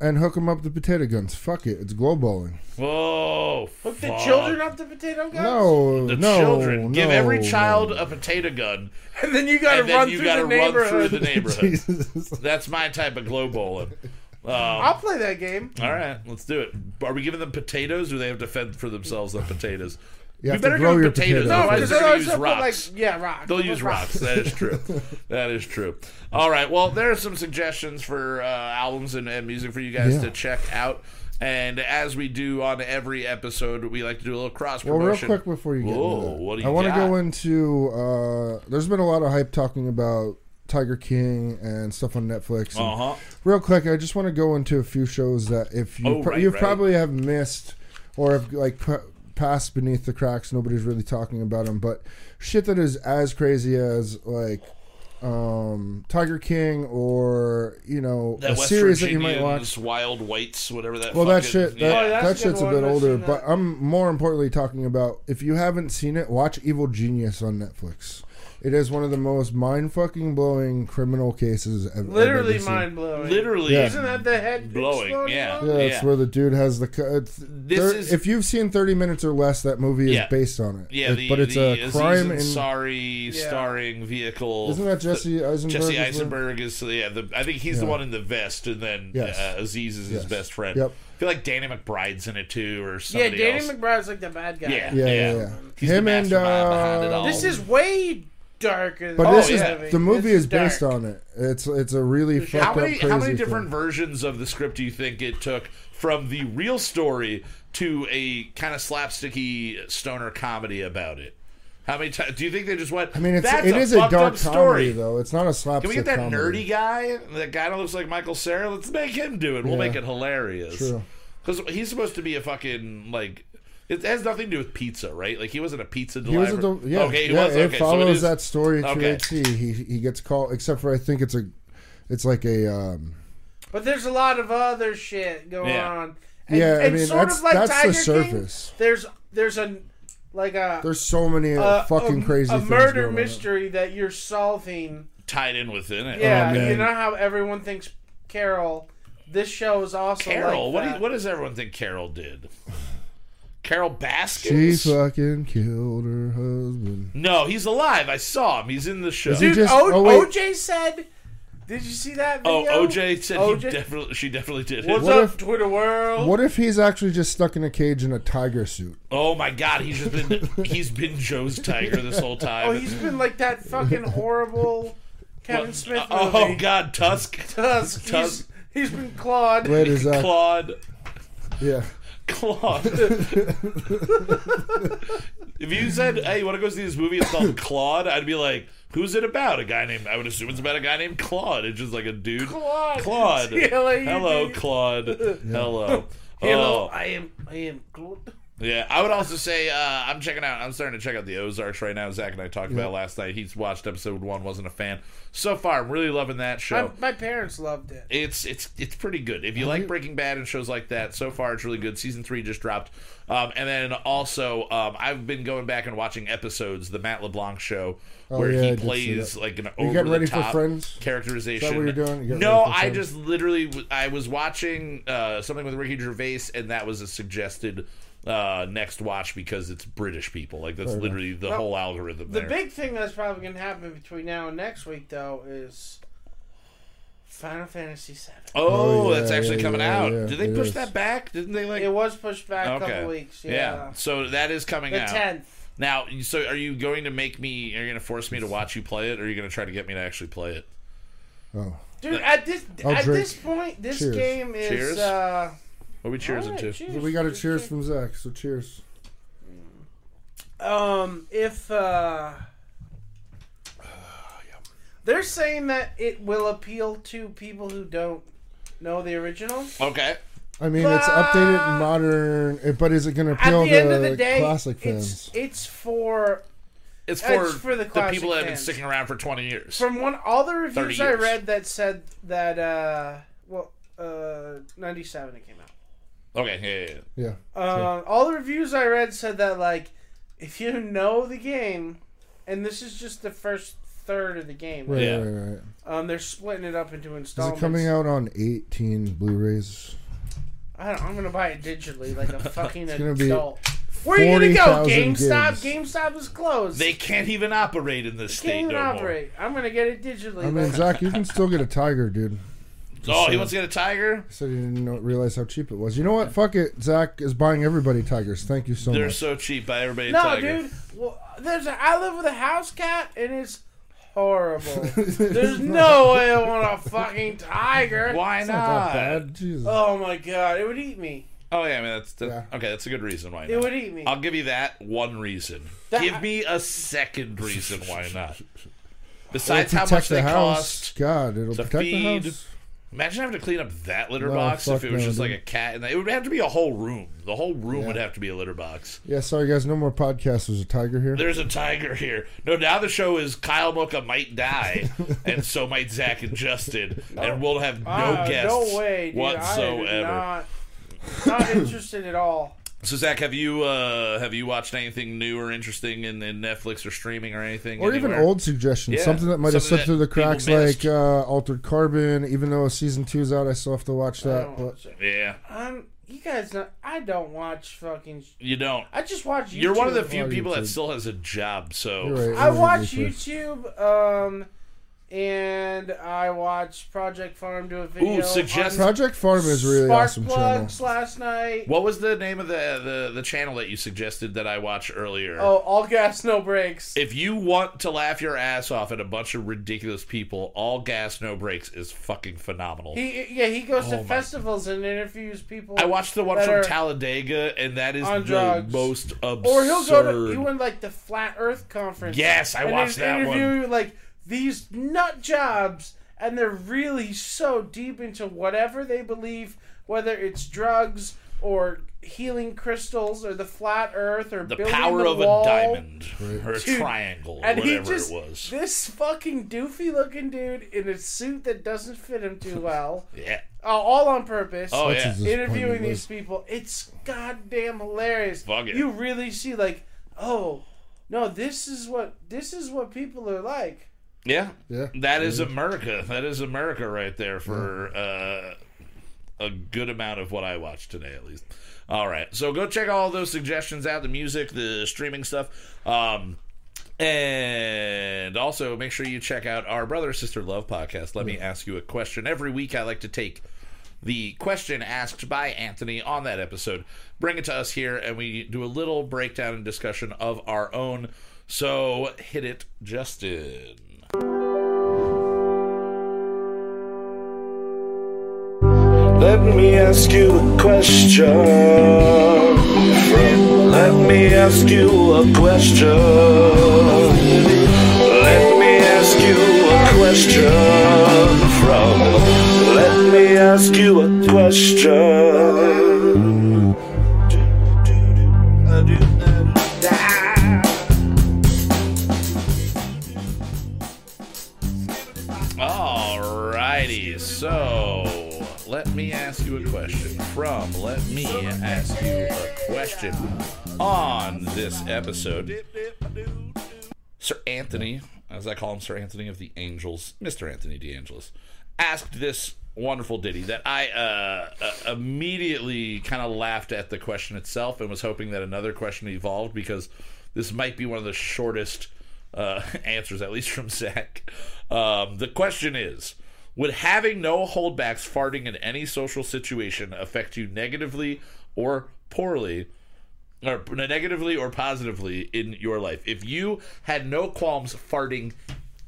And hook them up to potato guns. Fuck it, it's glow bowling. Whoa! Hook the fuck. children up to potato guns. No, The no, children. Give no, every child no. a potato gun, and then you gotta run through got to the run neighborhood. through the neighborhood. [LAUGHS] Jesus. That's my type of glow bowling. Um, I'll play that game. all right, let's do it. Are we giving them potatoes, or do they have to fend for themselves on potatoes? You we have to better grow go your with potatoes. potatoes. No, Otherwise, because they're going to use they'll rocks. like yeah, rocks. They'll They'll use rocks. That is true. [LAUGHS] that is true. All right. Well, there are some suggestions for uh, albums and, and music for you guys Yeah. to check out. And as we do on every episode, we like to do a little cross promotion. Well, real promotion. quick before you get Whoa, into that, what do you I want to go into. Uh, there's been a lot of hype talking about Tiger King and stuff on Netflix. Uh huh. Real quick, I just want to go into a few shows that if you Oh, pro- right, you right. probably have missed or have like p- passed beneath the cracks. Nobody's really talking about them, but shit that is as crazy as like um, Tiger King or you know That a West series that you might watch. Wild Whites, whatever that. Well, that shit, that, yeah. Oh, that a shit's a bit older. But. I'm more importantly talking about if you haven't seen it, watch Evil Genius on Netflix. It is one of the most mind fucking blowing criminal cases I've I've Literally ever seen. mind blowing. literally. Yeah. Isn't that the head Blowing, exploding yeah. one? Yeah, it's Yeah. where the dude has the. cu- It's, This thir- is- if you've seen Thirty Minutes or less, that movie is Yeah. based on it. Yeah, It- the, but it's the a Aziz crime in. Ansari Yeah. starring vehicle. Isn't that Jesse Eisenberg? Jesse as well? Eisenberg is yeah. The, I think he's the one in the vest, and then Yes. uh, Aziz is his best friend. Yep. I feel like Danny McBride's in it too, or somebody. Yeah, Danny else. McBride's like the bad guy. yeah, Yeah, yeah, yeah, yeah. He's Him the and, mastermind behind it uh, all. This is way darker. But than this Oh, is yeah. the movie This is based on it. It's it's a really fucked how up many crazy. how many film. different versions of the script do you think it took from the real story to a kind of slapsticky stoner comedy about it? How many times do you think they just went? I mean, it's That's it a is a dark up story. though. It's not a slapstick. Can slapstick. we get that comedy. nerdy guy? That guy that looks like Michael Cera? Let's make him do it. We'll Yeah. make it hilarious. True. Because he's supposed to be a fucking like. It has nothing to do with pizza, right? Like he wasn't a pizza He was deliverer. a del- yeah, okay, he yeah. was. It Okay, so follows it is, that story to okay. a T. He he gets called, except for I think it's a, it's like a um, But there's a lot of other shit going Yeah. on. And, yeah. I and mean, sort that's of like that's Tiger the King, surface. there's there's a like a There's so many a, fucking a, crazy a things murder going on. mystery that you're solving. tied in within it. Yeah, Oh, you know how everyone thinks Carole. This show is also Carole. like what, do you, what does everyone think Carole did? Carole Baskin. She fucking killed her husband. no, he's alive. I saw him. He's in the show. Is he Dude, just- o- oh, wait. OJ said Did you see that Oh, video? OJ said OJ? he definitely. She definitely did. What's What up, if- Twitter world? What if he's actually just stuck in a cage in a tiger suit? Oh my God, he's just been [LAUGHS] he's been Joe's tiger this whole time. Oh, he's been like that fucking horrible Kevin Smith oh, oh movie. Oh God, Tusk, Tusk. He's, Tusk. he's been clawed. Wait, is that? Claude, Yeah. Claude. [LAUGHS] if you said, "Hey, you want to go see this movie?" It's called Claude. I'd be like, "Who's it about?" A guy named I would assume it's about a guy named Claude. It's just like a dude. Claude. Claude. [LAUGHS] Hello, Claude. [LAUGHS] Hello. Hello, Oh. I am. I am Claude. Yeah, I would also say uh, I'm checking out. I'm starting to check out the Ozarks right now. Zach and I talked about it last night. He's watched episode one, wasn't a fan. So far, I'm really loving that show. My, my parents loved it. It's it's it's pretty good. If you like Breaking Bad and shows like that, so far it's really good. Season three just dropped, um, and then also um, I've been going back and watching episodes, the Matt LeBlanc show, Oh, where yeah, he did plays like an you over getting the ready for top Friends? characterization. Is that what you're doing? You getting No, ready for I just literally w- I was watching uh, something with Ricky Gervais, and that was a suggested uh, next watch because it's British people. Like that's Fair literally the Well, whole algorithm. The there. big thing that's probably going to happen between now and next week, though, is Final Fantasy VII. oh, Oh, that's actually yeah, coming yeah, out. yeah, Did they push is. that back? Didn't they like? It was pushed back a okay. couple weeks. Yeah. yeah. So that is coming The out. 10th. Now, so are you going to make me? Are you going to force me to watch you play it, or are you going to try to get me to actually play it? Oh. Dude, at this I'll at drink. this point, this Cheers. game is. Cheers. Uh, What are we cheers alright, into? cheers. We got a cheers from Zach, so cheers. Um, if uh, they're saying that it will appeal to people who don't know the original. Okay. I mean, it's updated and modern, eh, but is it going to appeal the the to day, classic it's fans? it's for It's for, It's for the the people that have been sticking around for 20 years. from one all the reviews I read that said that uh, well, uh, ninety seven it came out. Okay, yeah, yeah, yeah. Yeah. Uh, all the reviews I read said that like if you know the game, and this is just the first third of the game. Right, Yeah. right, right. Um, they're splitting it up into Is installments. it coming out on 18 Blu-rays? I don't, I'm gonna buy it digitally like a [LAUGHS] fucking gonna be adult. Where are you gonna go? GameStop. gigs. GameStop is closed. They can't even operate in this state can't even no more. operate. I'm gonna get it digitally. I mean, Zach, you can [LAUGHS] still get a Tiger, dude. Oh, he wants to get a tiger? I said he didn't know, realize how cheap it was. You know what? Fuck it. Zach is buying everybody Tigers. Thank you so much. They're so cheap. Buy everybody a no, tiger. dude. Well, there's a, I live with a house cat, and it's horrible. [LAUGHS] there's no way I want a fucking tiger. Why It's not? not that bad. Jesus. Oh my god, it would eat me. Oh yeah, I mean that's, that's Yeah. okay. That's a good reason why It not. would eat me. I'll give you that one reason. That- give me a second reason why not. [LAUGHS] Besides how much the they house. cost. God, it'll protect feed. the house. Imagine having to clean up that litter No, box if it was no, just like a cat, and it would have to be a whole room. The whole room Yeah. would have to be a litter box. Yeah, sorry guys, no more podcasts. There's a tiger here. There's a tiger here. No, now the show is Kyle Mocha might die, [LAUGHS] and so might Zach and Justin, and we'll have no Ah, guests No way, dude. whatsoever. I not, not interested at all. So Zach, have you uh, have you watched anything new or interesting in, in Netflix or streaming or anything? Or even old suggestions, Yeah, something that might have slipped through the cracks, like uh, Altered Carbon. Even though season two's out, I still have to watch that. But watch it. Yeah, Um, you guys, not, I don't watch fucking. you don't. I just watch YouTube. You're one of the few Oh, people that still has a job. So right. I watch right. YouTube, um, and I watched Project Farm do a video. Ooh, suggest- on Project Farm is really Spark awesome channel. last night. what was the name of the, the the channel that you suggested that I watched earlier? Oh, all gas, no brakes. If you want to laugh your ass off at a bunch of ridiculous people, all gas no brakes is fucking phenomenal. He yeah, he goes Oh to my- festivals and interviews people. I watched the one from Talladega, and that is on the drugs. most absurd. Or he'll go to he went like the Flat Earth conference. Yes, I and watched he's that one. interviewing, Like these nut jobs, and they're really so deep into whatever they believe, whether it's drugs or healing crystals or the flat Earth or the building power the of wall. a diamond or a Dude, triangle, And he whatever just it was. this fucking doofy looking dude in a suit that doesn't fit him too well, [LAUGHS] Yeah. uh, all on purpose. Oh yeah. interviewing these people. It's goddamn hilarious. Fuck it. You really see like, oh, no, this is what this is what people are like. Yeah. Yeah. That is America. That is America right there for uh, a good amount of what I watched today, at least. All right. So go check all those suggestions out the music, the streaming stuff. Um, And also make sure you check out our brother sister love podcast. Let me ask you a question. Every week I like to take the question asked by Anthony on that episode, bring it to us here, and we do a little breakdown and discussion of our own. So hit it, Justin. Let me ask you a question. Let me ask you a question. Let me ask you a question. From Let me ask you a question. Alrighty, so let me ask you a question from Let Me Ask You a Question on this episode. Sir Anthony, as I call him, Sir Anthony of the Angels, Mr. Anthony DeAngelis, asked this wonderful ditty that I uh, uh, immediately kind of laughed at the question itself and was hoping that another question evolved because this might be one of the shortest uh, [LAUGHS] answers, at least from Zach. Um, the question is Would having no holdbacks farting in any social situation affect you negatively or poorly? or negatively or positively in your life. If you had no qualms farting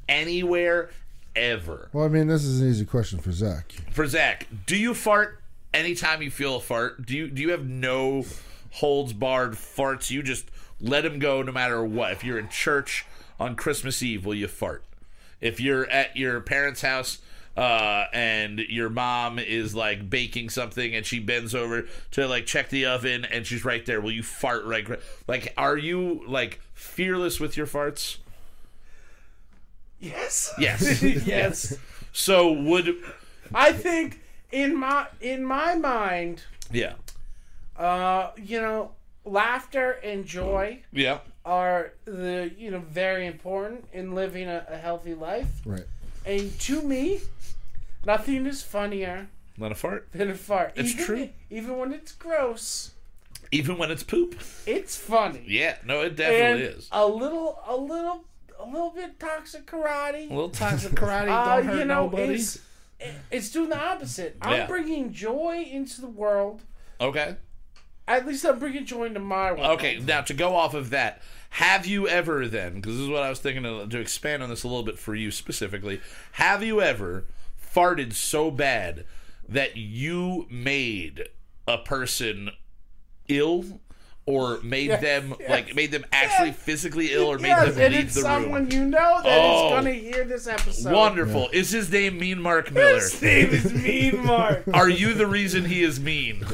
anywhere ever. Well, I mean, this is an easy question for Zach. For Zach, do you fart anytime you feel a fart? Do you do you have no holds barred farts? You just let them go no matter what. If you're in church on Christmas Eve, will you fart? If you're at your parents' house uh, and your mom is like baking something and she bends over to like check the oven and she's right there, will you fart right? Like, are you like fearless with your farts? Yes. Yes. [LAUGHS] [LAUGHS] yes. So would I think in my in my mind, yeah uh, you know, laughter and joy yeah are the you know very important in living a, a healthy life. Right. And to me, nothing is funnier than a fart than a fart. It's even, true. Even when it's gross, even when it's poop. it's funny. Yeah, no, it and definitely is. a little, a little, a little bit toxic karate. A little toxic [LAUGHS] karate Uh, don't hurt you know, nobody. it's it's doing the opposite. I'm Yeah. bringing joy into the world. Okay. At least I'm bringing joy into my world. Okay, now to go off of that, have you ever then, because this is what I was thinking to, to expand on this a little bit for you specifically, have you ever farted so bad that you made a person ill or made them like made them actually yes. physically ill or made Yes, them leave it's the someone room? you know that Oh. is going to hear this episode. Wonderful. Is his name Mean Mark Miller? His name is Mean Mark. Are you the reason he is mean?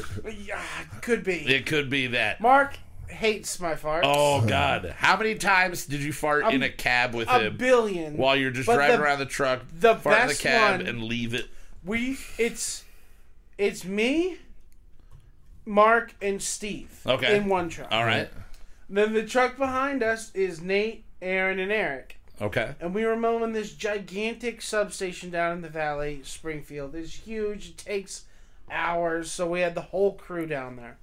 yeah, could be. It could be that. Mark hates my farts. Oh [LAUGHS] God! How many times did you fart in a cab with a him billion. while you're just But driving the- around the truck? the fart in the best cab one- and leave it. we it's it's me, Mark, and Steve. Okay. In one truck. All right. Then the truck behind us is Nate, Aaron, and Eric. Okay. And we were mowing this gigantic substation down in the valley, Springfield. It's huge. It takes hours. So we had the whole crew down there.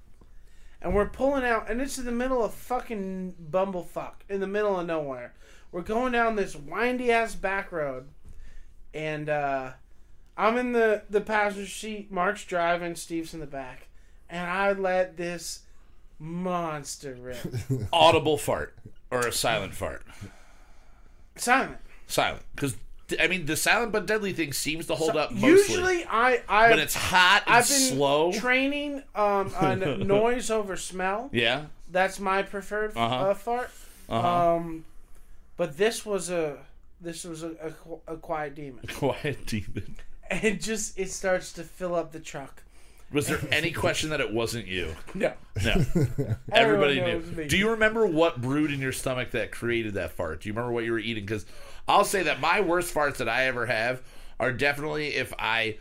And we're pulling out, and it's in the middle of fucking bumblefuck, in the middle of nowhere. We're going down this windy ass back road, and uh, I'm in the, the passenger seat. Mark's driving, Steve's in the back. And I let this monster rip. [LAUGHS] Audible fart or a silent fart? Silent. Silent, because I mean the silent but deadly thing seems to hold up mostly Usually, I I when it's hot and I've been slow. training um, on [LAUGHS] noise over smell. yeah. That's my preferred Uh-huh. uh, fart. Uh-huh. Um, but this was a this was a, a, a quiet demon, [LAUGHS] Quiet demon. and just it starts to fill up the truck. Was there [LAUGHS] any question that it wasn't you? No, No. Everybody knew. Do you remember what brewed in your stomach that created that fart? Do you remember what you were eating? Because I'll say that my worst farts that I ever have are definitely if I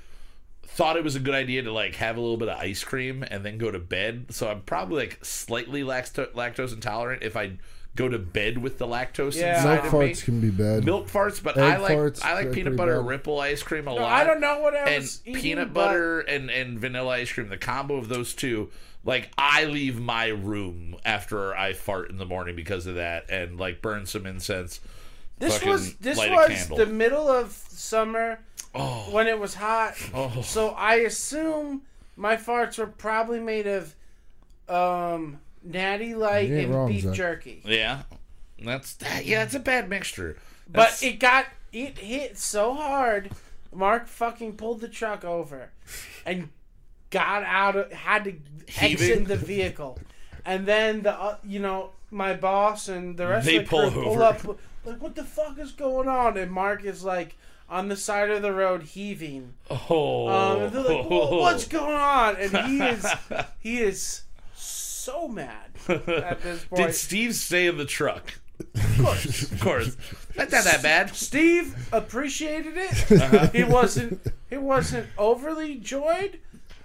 thought it was a good idea to like have a little bit of ice cream and then go to bed. So I'm probably like slightly lacto- lactose intolerant if I go to bed with the lactose Yeah. inside Milk of me. farts can be bad. Milk farts, but Egg I like farts I like are peanut pretty butter bad. ripple ice cream a No, lot. I don't know what I and was eating, peanut but- butter and, and vanilla ice cream, the combo of those two, like I leave my room after I fart in the morning because of that, and like burn some incense. This fucking was this light was the middle of summer Oh, when it was hot. oh, So I assume my farts were probably made of um, natty light and wrong, beef Zach. jerky. yeah, that's that. Yeah, it's a bad mixture. But it got it hit so hard. Mark fucking pulled the truck over and got out of had to Heaving? exit the vehicle. And then the uh, you know my boss and the rest They of the pull crew pull up like what the fuck is going on? And Mark is like on the side of the road heaving. oh, Um, and they're like, "Whoa, [LAUGHS] "What's going on?" And he is he is so mad at this [LAUGHS] point. Did Steve stay in the truck? Of course, [LAUGHS] of course. That's not that bad. Steve appreciated it. Uh-huh. He wasn't he wasn't overly joyed,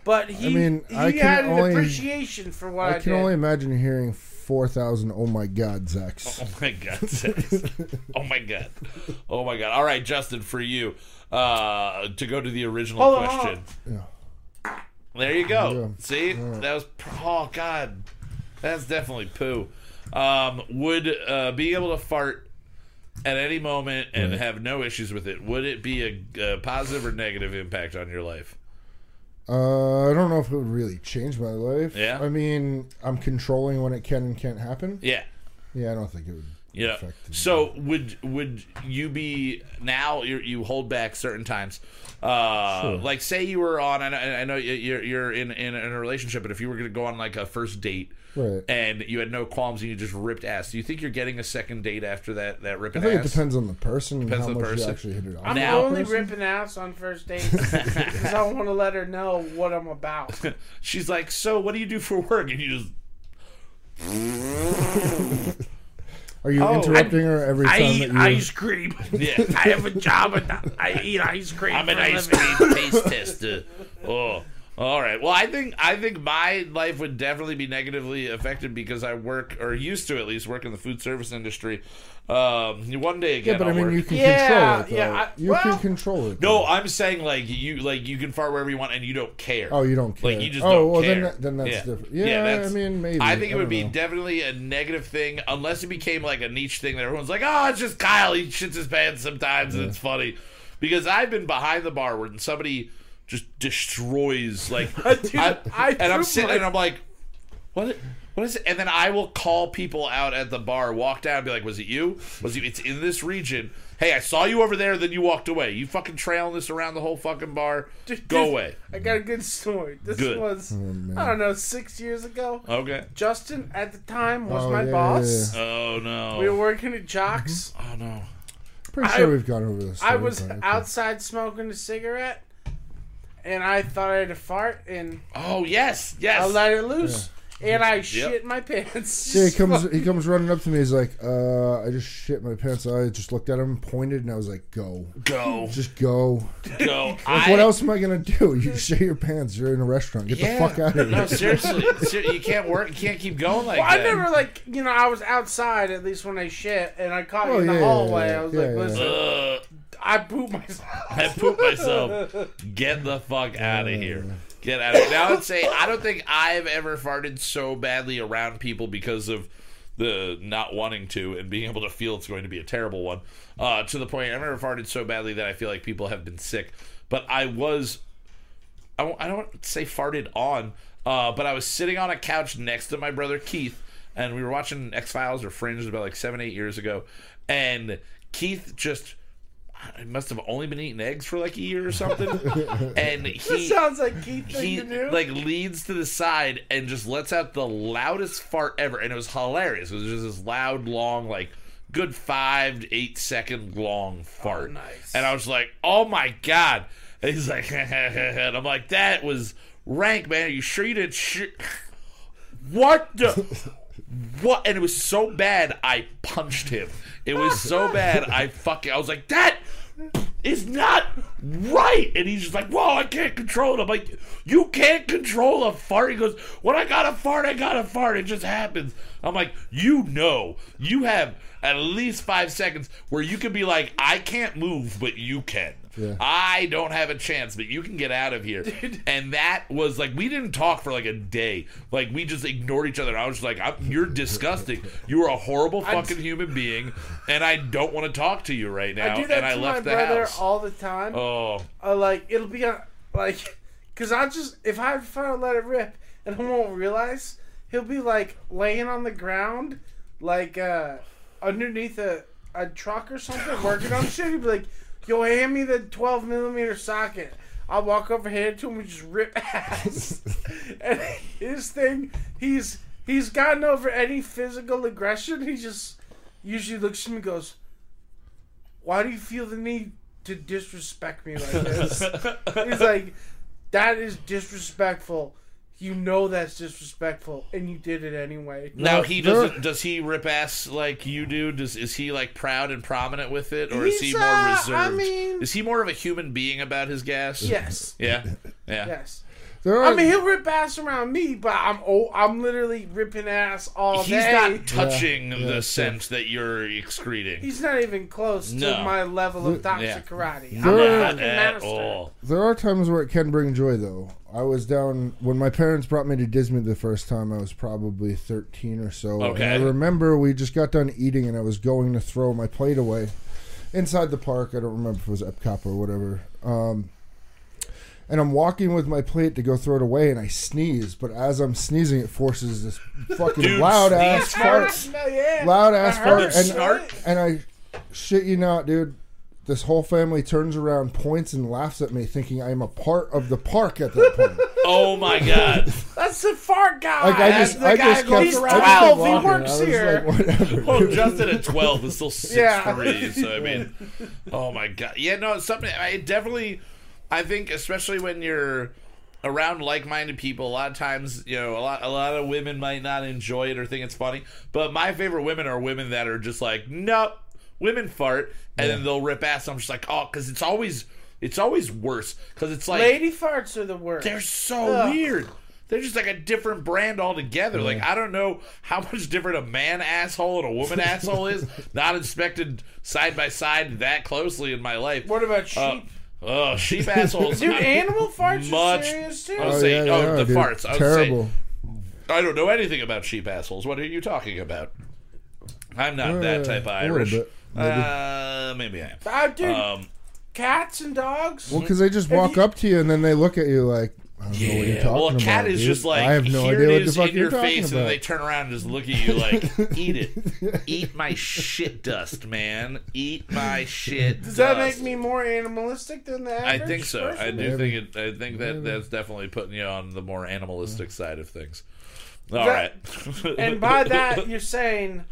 but he I mean, he I had an only- appreciation for what I, I can did. only imagine hearing four thousand. Oh my God, Zachs. [LAUGHS] Oh my god. Sex. oh my god. Oh my god. All right, Justin, for you, uh, to go to the original Hold on, hold question. Yeah. There you go. Yeah. See, that was oh god, that's definitely poo. Um, would uh, being able to fart at any moment and Right. have no issues with it, would it be a, a positive or negative impact on your life? Uh, I don't know if it would really change my life. Yeah? I mean, I'm controlling when it can and can't happen. Yeah. Yeah, I don't think it would. Yeah. affect. So would would you be now? You you hold back certain times. Uh, Sure. Like say you were on. I know, I know you- you're you're in, in in a relationship, but if you were going to go on like a first date. Right. And you had no qualms, and you just ripped ass. Do you think you're getting a second date after that? That ripping. I think ass. it depends on the person and Depends how on the much person. you actually hit it off. I'm Now- only Person? ripping ass on first dates [LAUGHS] because I want to let her know what I'm about. [LAUGHS] She's like, "So, what do you do for work?" And you just [LAUGHS] Are you Oh, interrupting her every I time eat that you? ice cream. [LAUGHS] yeah. I have a job and I eat ice cream. I'm an ice living. cream taste tester. Oh, all right. Well, I think I think my life would definitely be negatively affected because I work or used to at least work in the food service industry. Um, one day again, yeah, but I I'll mean, work. you can Yeah, control it. Though. yeah, I- you well- can control it. no. I'm saying like you like you can fart wherever you want and you don't care. Oh, you don't care. Like you just oh, don't well, care. then that- then that's yeah. different. Yeah, I that's- mean, maybe. I think it I would be know. definitely a negative thing unless it became like a niche thing that everyone's like, oh, it's just Kyle. He shits his pants sometimes and it's funny. Because I've been behind the bar when somebody just destroys like, [LAUGHS] Dude, I- I and I'm sitting my- and I'm like, what? What is it? And then I will call people out at the bar, walk down, and be like, "Was it you? Was you? It's in this region. Hey, I saw you over there. Then you walked away. You fucking trailing this around the whole fucking bar. Dude, Go this- away. I got a good story. This Good. was oh, man. I don't know six years ago. Okay. Justin at the time was Oh, my yeah, boss. yeah, Oh no. We were working at Jocks. Mm-hmm. oh no. Pretty I- sure we've gone over this. I story, was but okay. outside smoking a cigarette, and I thought I had a fart, and Oh yes, yes. I let it loose, and I shit my pants. Yeah, he [LAUGHS] comes. He comes running up to me. He's like, uh, "I just shit my pants." I just looked at him, pointed, and I was like, "Go, go, just go." go. [LAUGHS] Like, I, what else am I gonna do? [LAUGHS] You shit your pants. You're in a restaurant. Get Yeah. the fuck out of here. No, seriously, you can't work. You can't keep going like Well, I that. never like you know I was outside at least when I shit, and I caught you Oh, in the yeah, yeah, hallway. yeah, I was yeah, like, yeah. listen, Ugh, I pooped myself. I pooped myself. [LAUGHS] Get the fuck out of here. Get out of here. Now let's say I don't think I've ever farted so badly around people because of the not wanting to and being able to feel it's going to be a terrible one. Uh, to the point I've never farted so badly that I feel like people have been sick. But I was I I don't want to say farted on, uh, but I was sitting on a couch next to my brother Keith, and we were watching X Files or Fringe about like seven, eight years ago, and Keith just. I must have only been eating eggs for like a year or something, [LAUGHS] and This he sounds like Keith he to like leans to the side and just lets out the loudest fart ever, and it was hilarious. It was just this loud, long, like good five to eight second long oh, fart, nice. and I was like, "Oh my god!" And he's like, [LAUGHS] and I'm like, "That was rank, man. Are you sure you didn't shit?" [LAUGHS] What the? What? And it was so bad, I punched him. It was so [LAUGHS] bad, I fucking. I was like, that is not right. And he's just like, whoa, I can't control it. I'm like, you can't control a fart. He goes, when I got a fart, I got a fart. It just happens. I'm like, you know, you have at least five seconds where you can be like, I can't move, but you can. Yeah. I don't have a chance, but you can get out of here. And that was like we didn't talk for like a day. Like we just ignored each other. I was just like, I'm, "You're disgusting. You are a horrible fucking human being, and I don't want to talk to you right now." I do that and I to my left the brother house. all the time. oh, Uh, like it'll be on, like, cause I just if I try to let it rip and I won't realize he'll be like laying on the ground, like uh underneath a a truck or something, working on shit. He'll be like, "Yo, hand me the twelve millimeter socket." I'll walk over here to him and just rip [LAUGHS] ass. [LAUGHS] and his thing, he's he's gotten over any physical aggression. He just usually looks at me and goes, "Why do you feel the need to disrespect me like this?" [LAUGHS] He's like, "That is disrespectful. You know that's disrespectful, and you did it anyway." now he doesn't. Does he rip ass like you do? Does is he like proud and prominent with it, or is he He's, more uh, reserved? I mean- is he more of a human being about his gas? Yes, Yeah. Yeah. yes. There are, I mean, he'll rip ass around me, but I'm oh, I'm literally ripping ass all He's day. He's not touching Yeah, the yeah. scent that you're excreting. He's not even close to my level of toxic Yeah. karate. I'm a Not fucking at master. all. there are times where it can bring joy, though. I was down when my parents brought me to Disney the first time. I was probably thirteen or so. Okay. And I remember we just got done eating, and I was going to throw my plate away inside the park. I don't remember if it was Epcot or whatever. Um, and I'm walking with my plate to go throw it away, and I sneeze. But as I'm sneezing, it forces this fucking Dude, loud ass fart. No, yeah. loud ass fart, and snort. and I shit you not, dude. This whole family turns around, points, and laughs at me, thinking I am a part of the park at that point. [LAUGHS] Oh my god. That's the fart guy. Like I That's just, the I guy just who kept, goes I just kept 12, he walking. works here. like, whatever. [LAUGHS] Well, Justin at twelve is still six [LAUGHS] Yeah. three. So I mean, oh my god, yeah, no, it's something. I definitely, I think, especially when you're around like-minded people, a lot of times, you know, a lot, a lot of women might not enjoy it or think it's funny. But my favorite women are women that are just like, nope, women fart, and then they'll rip ass. I'm just like, oh, because it's always, it's always worse because it's like Lady farts are the worst. they're so Ugh. weird. They're just like a different brand altogether. Like I don't know how much different a man asshole and a woman [LAUGHS] asshole is. Not inspected side by side that closely in my life. What about Uh, sheep? Oh, sheep assholes. Dude, animal farts much- are serious too. I was Oh, saying, yeah, oh, yeah, the dude. farts. I was Terrible. I don't know anything about sheep assholes. What are you talking about? I'm not that Uh, type of a little Irish. bit, maybe. Uh, maybe I am. Ah, dude, Um, cats and dogs. Well, because they just walk you- up to you and then they look at you like, I don't know what you're Yeah. talking Well, a cat about, is dude. just like I have no here idea it what the is fuck in you're your talking face, and about. then they turn around and just look at you like, "Eat it, [LAUGHS] eat my shit dust, man, eat my shit." Does that dust." make me more animalistic than the I average think so. I person? do think it. I think that that's definitely putting you on the more animalistic side of things. All right. That- And by that, [LAUGHS] you're saying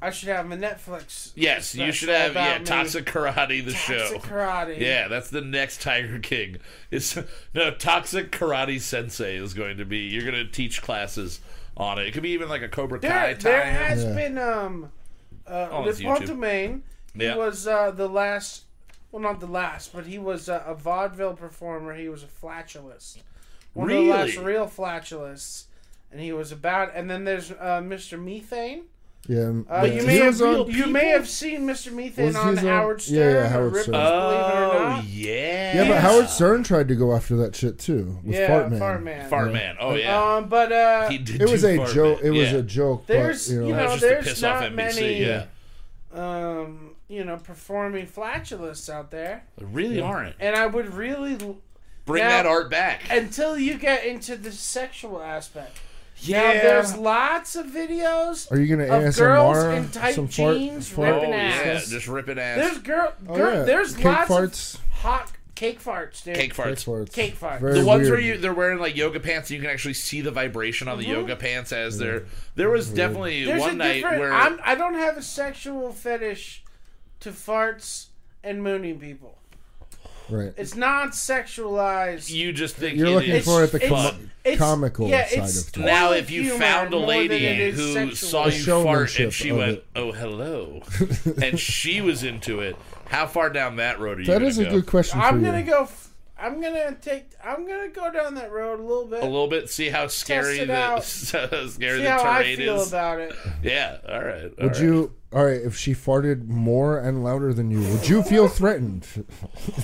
I should have a Netflix. yes, you should have yeah, me. Toxic Karate, the show. Toxic karate. Yeah, that's the next Tiger King. It's no Toxic Karate Sensei is going to be. You're going to teach classes on it. It could be even like a Cobra Kai There, there has Yeah. been um, uh, Oh, Le it's YouTube. Pétomane. He Yeah. was uh, the last. Well, not the last, but he was uh, a vaudeville performer. He was a flatulist. One of the last real flatulists. And he was about. And then there's uh, Mr. Methane. Yeah, Uh, yeah. you may have on- you may have seen Mr. Methane on on- Howard Stern. yeah, yeah, Howard Stern. Believe It or Oh yeah. yeah, but Howard Stern tried to go after that shit too with Yeah, Fart Man. Fart Man. Oh yeah. Um, but uh, he did It was a joke. It was Yeah. a joke. There's, but, you know, you know, That's just to there's piss off not NBC. many- Yeah. um, you know, performing flatulists out there, There really aren't. and I would really Bring Now- that art back. until you get into the sexual aspect. Yeah. Now, there's lots of videos are you gonna of ASMR girls in tight some fart? jeans fart oh ripping yeah, ass. just ripping ass. There's girl, Oh, girl yeah. there's Cake lots farts. of hot cake farts, dude. Cake Cake farts. farts. Cake farts. Very The ones weird. where you they're wearing like yoga pants, and you can actually see the vibration on the Mm-hmm. yoga pants as they're. There was definitely There's one a night where I'm, I don't have a sexual fetish to farts and mooning people. Right. It's not sexualized. You just think You're it looking is for it the it's- com- fun. it's- comical yeah, side it's of things. Now, if you humor found a more than it lady is who sexual. saw The you fart and she of went, it. "Oh, hello," [LAUGHS] and she was into it, how far down that road are you? That gonna is a go? good question for I'm you. gonna go. F- I'm gonna take. I'm gonna go down that road a little bit. A little bit. See how scary it the out. [LAUGHS] scary See the how I feel is. about it. [LAUGHS] yeah. All right. all Would right. you? All right. If she farted more and louder than you, would you feel threatened? [LAUGHS]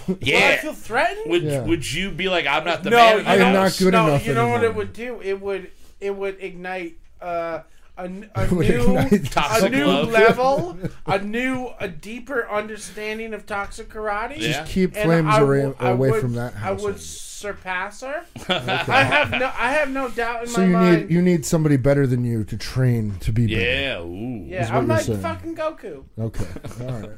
Will I Yeah. feel threatened? Would Yeah. Would you be like, I'm not the no, man? you in the I am not house? good no, enough You know what it would do? It would. It would ignite. Uh, a, n- a [LAUGHS] would new, ignite a new love. level, a new, a deeper understanding of toxic karate. Yeah. Just keep And flames I away, away would- from that house. I would surpass her. I have no, I have no doubt in my mind. so my you mind. need you need somebody better than you to train to be better. Yeah. Ooh. yeah, what I'm like saying. fucking Goku. Okay. [LAUGHS] All right.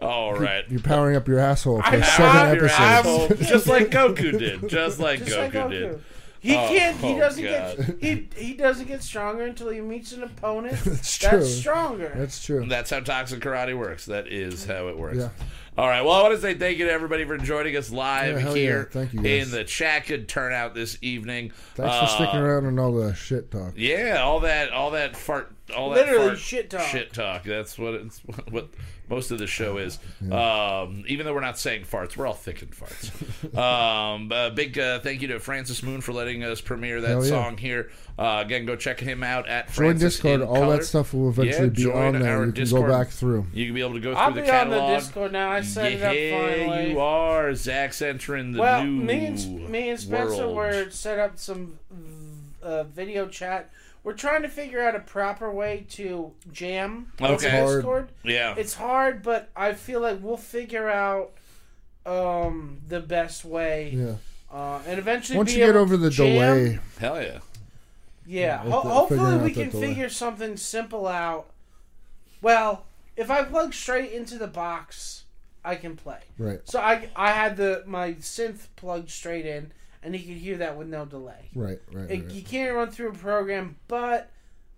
All right. You're powering up your asshole for I- seven I'm- Your episodes. asshole, [LAUGHS] just like Goku did. Just like Just Goku, like Goku. did. He Oh, can't. He oh, doesn't God. get. [LAUGHS] He he doesn't get stronger until he meets an opponent [LAUGHS] That's that's, stronger. That's true. That's how toxic karate works. That is how it works. Yeah. All right. Well, I want to say thank you to everybody for joining us live Yeah, here yeah. Thank you, guys. in the chat. Good turnout this evening. Thanks for Uh, sticking around and all the shit talk. Yeah, all that, all that fart, all Literally that fart shit talk. Shit talk. That's what it's [LAUGHS] what most of the show is. Um, even though we're not saying farts, we're all thinking farts. [LAUGHS] um, uh, big uh, thank you to Francis Moon for letting us premiere that Hell yeah. song here. Uh, again, go check him out at Join Francis Discord. in All Color. that stuff will Yeah, eventually be join on there. our You can Discord. go back through. You can be able to go I'll through be the on the. Discord now. I set yeah, it up finally. you are. Zach's entering the well, new me and me and Spencer world. were set up some uh, video chat. We're trying to figure out a proper way to jam on Okay. Hard. Discord. Yeah. It's hard, but I feel like we'll figure out um, the best way, Yeah. uh, and eventually Once be you get over the jam. delay, Hell yeah. Yeah, Yeah, ho- the- hopefully we can that delay. figure something simple out. Well, if I plug straight into the box, I can play. right, So I I had the my synth plugged straight in, and he could hear that with no delay. right, right. It, right. You can't run through a program, but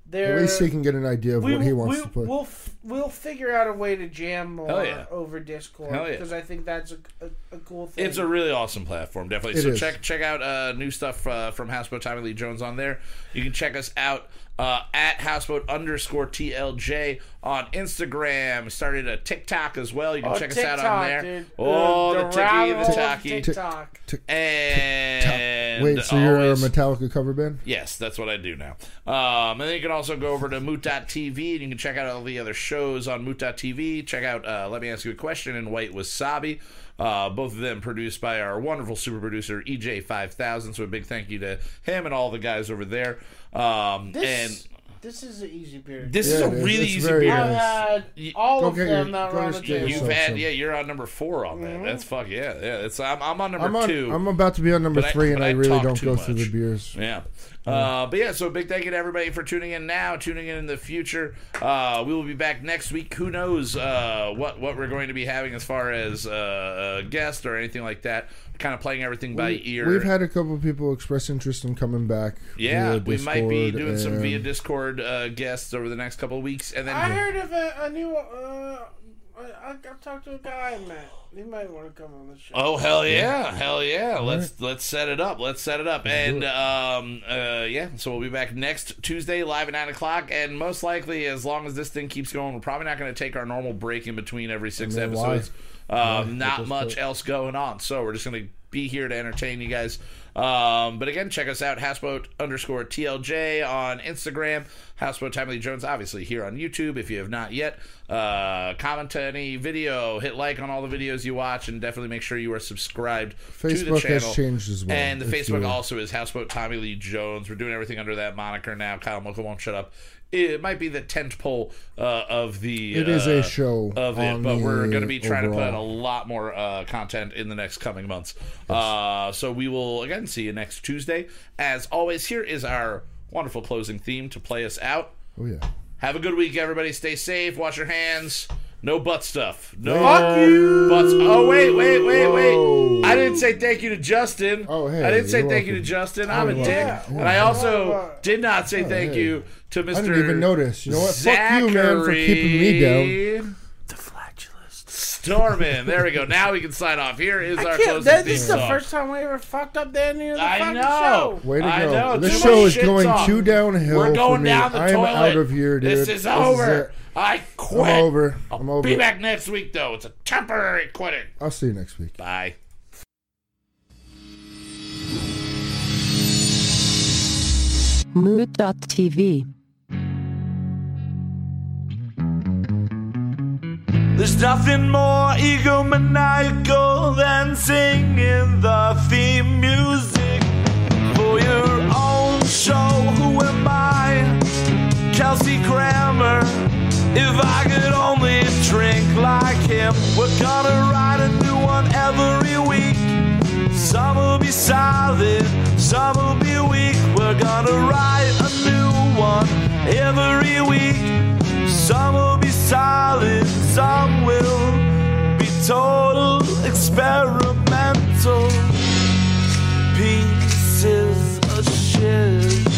there. At least he can get an idea of we, what he wants we, to put. We'll f- we'll figure out a way to jam more yeah. over Discord Hell yeah. because I think that's a, a, a cool thing. It's a really awesome platform, definitely. It so is. check check out uh, new stuff uh, from Houseboat Tommy Lee Jones on there. You can check us out uh, at Houseboat underscore TLJ on Instagram. Started a TikTok as well. You can oh, check TikTok, us out on there. Dude. Oh, the, the, ticky, the rabbit hole of talkie, TikTok. and Wait, so you're a Metallica cover band? Yes, that's what I do now. Um, and then you can also go over to Moot.tv and you can check out all the other shows on Moot.tv. Check out uh, Let Me Ask You a Question and White Wasabi. Uh, both of them produced by our wonderful super producer EJ5000. So a big thank you to him and all the guys over there. Um, This, and this is an easy beer. this Yeah, is a it is. really It's easy very beer. I've nice. had You- all Go of them your- that go were on the table. You've had, yeah, you're on number four on that. That's fuck yeah, yeah. It's I'm, I'm on number I'm on. two. I'm about to be on number But I- three, but and I I really don't too go through the beers. Yeah. Uh, but yeah, so big thank you to everybody for tuning in now, tuning in in the future. Uh, we will be back next week. Who knows uh, what what we're going to be having as far as uh, a guest or anything like that. Kind of playing everything by ear. We've had a couple of people express interest in coming back. yeah, via we might be Discord doing some via Discord uh, guests over the next couple of weeks, and then I heard of a, a new. I, I talked to a guy I met. He might want to come on the show. Oh hell yeah, hell yeah! Let's let's set it up. Let's set it up, and um, uh, yeah. So we'll be back next Tuesday live at nine o'clock, and most likely, as long as this thing keeps going, we're probably not going to take our normal break in between every six I mean, why? episodes. Um, not much put- else going on, so we're just going to be here to entertain you guys. Um, but again, check us out, Houseboat underscore TLJ on Instagram, Houseboat Tommy Lee Jones, obviously here on YouTube. If you have not yet, uh, comment to any video, hit like on all the videos you watch, and definitely make sure you are subscribed to the channel. has changed as well. And the Facebook also is Houseboat Tommy Lee Jones. We're doing everything under that moniker now. Kyle Mocha won't shut up. It might be the tent pole uh, of the. It is a uh, show of it, but we're going to be trying to put out a lot more uh, content in the next coming months. Uh, so we will again see you next Tuesday. As always, here is our wonderful closing theme to play us out. Oh yeah. Have a good week, everybody. Stay safe. Wash your hands. No butt stuff. No Fuck you! butts. Oh, oh wait, wait, wait, Whoa. wait! I didn't say thank you to Justin. Oh, hey, I didn't say you're thank you to welcome. Justin. I'm a dick, welcome. and I also Oh, did not say oh, thank hey. you to Mr. I didn't even notice. You know what? Fuck you, man, for keeping me down. Zachary The flatulist. Stormin. There we go. Now we can sign off. Here is I our can't. closing That, theme this is the song. first time we ever fucked up the ending of the I fucking know. show. Way to I go! know, this too show much is shit going talk. too downhill. We're going for me. down the toilet. I'm toilet. out of here, dude. This is over. it. I quit. I'm over. I'll I'm over. be back next week, though. It's a temporary quitting. I'll see you next week. Bye. Moot.tv. There's nothing more egomaniacal than singing the theme music for your own show. Who am I? Kelsey Grammer. If I could only drink like him, we're gonna write a new one every week. Some will be solid, some will be weak. We're gonna write a new one every week. Some will be solid, some will be total experimental pieces of shit.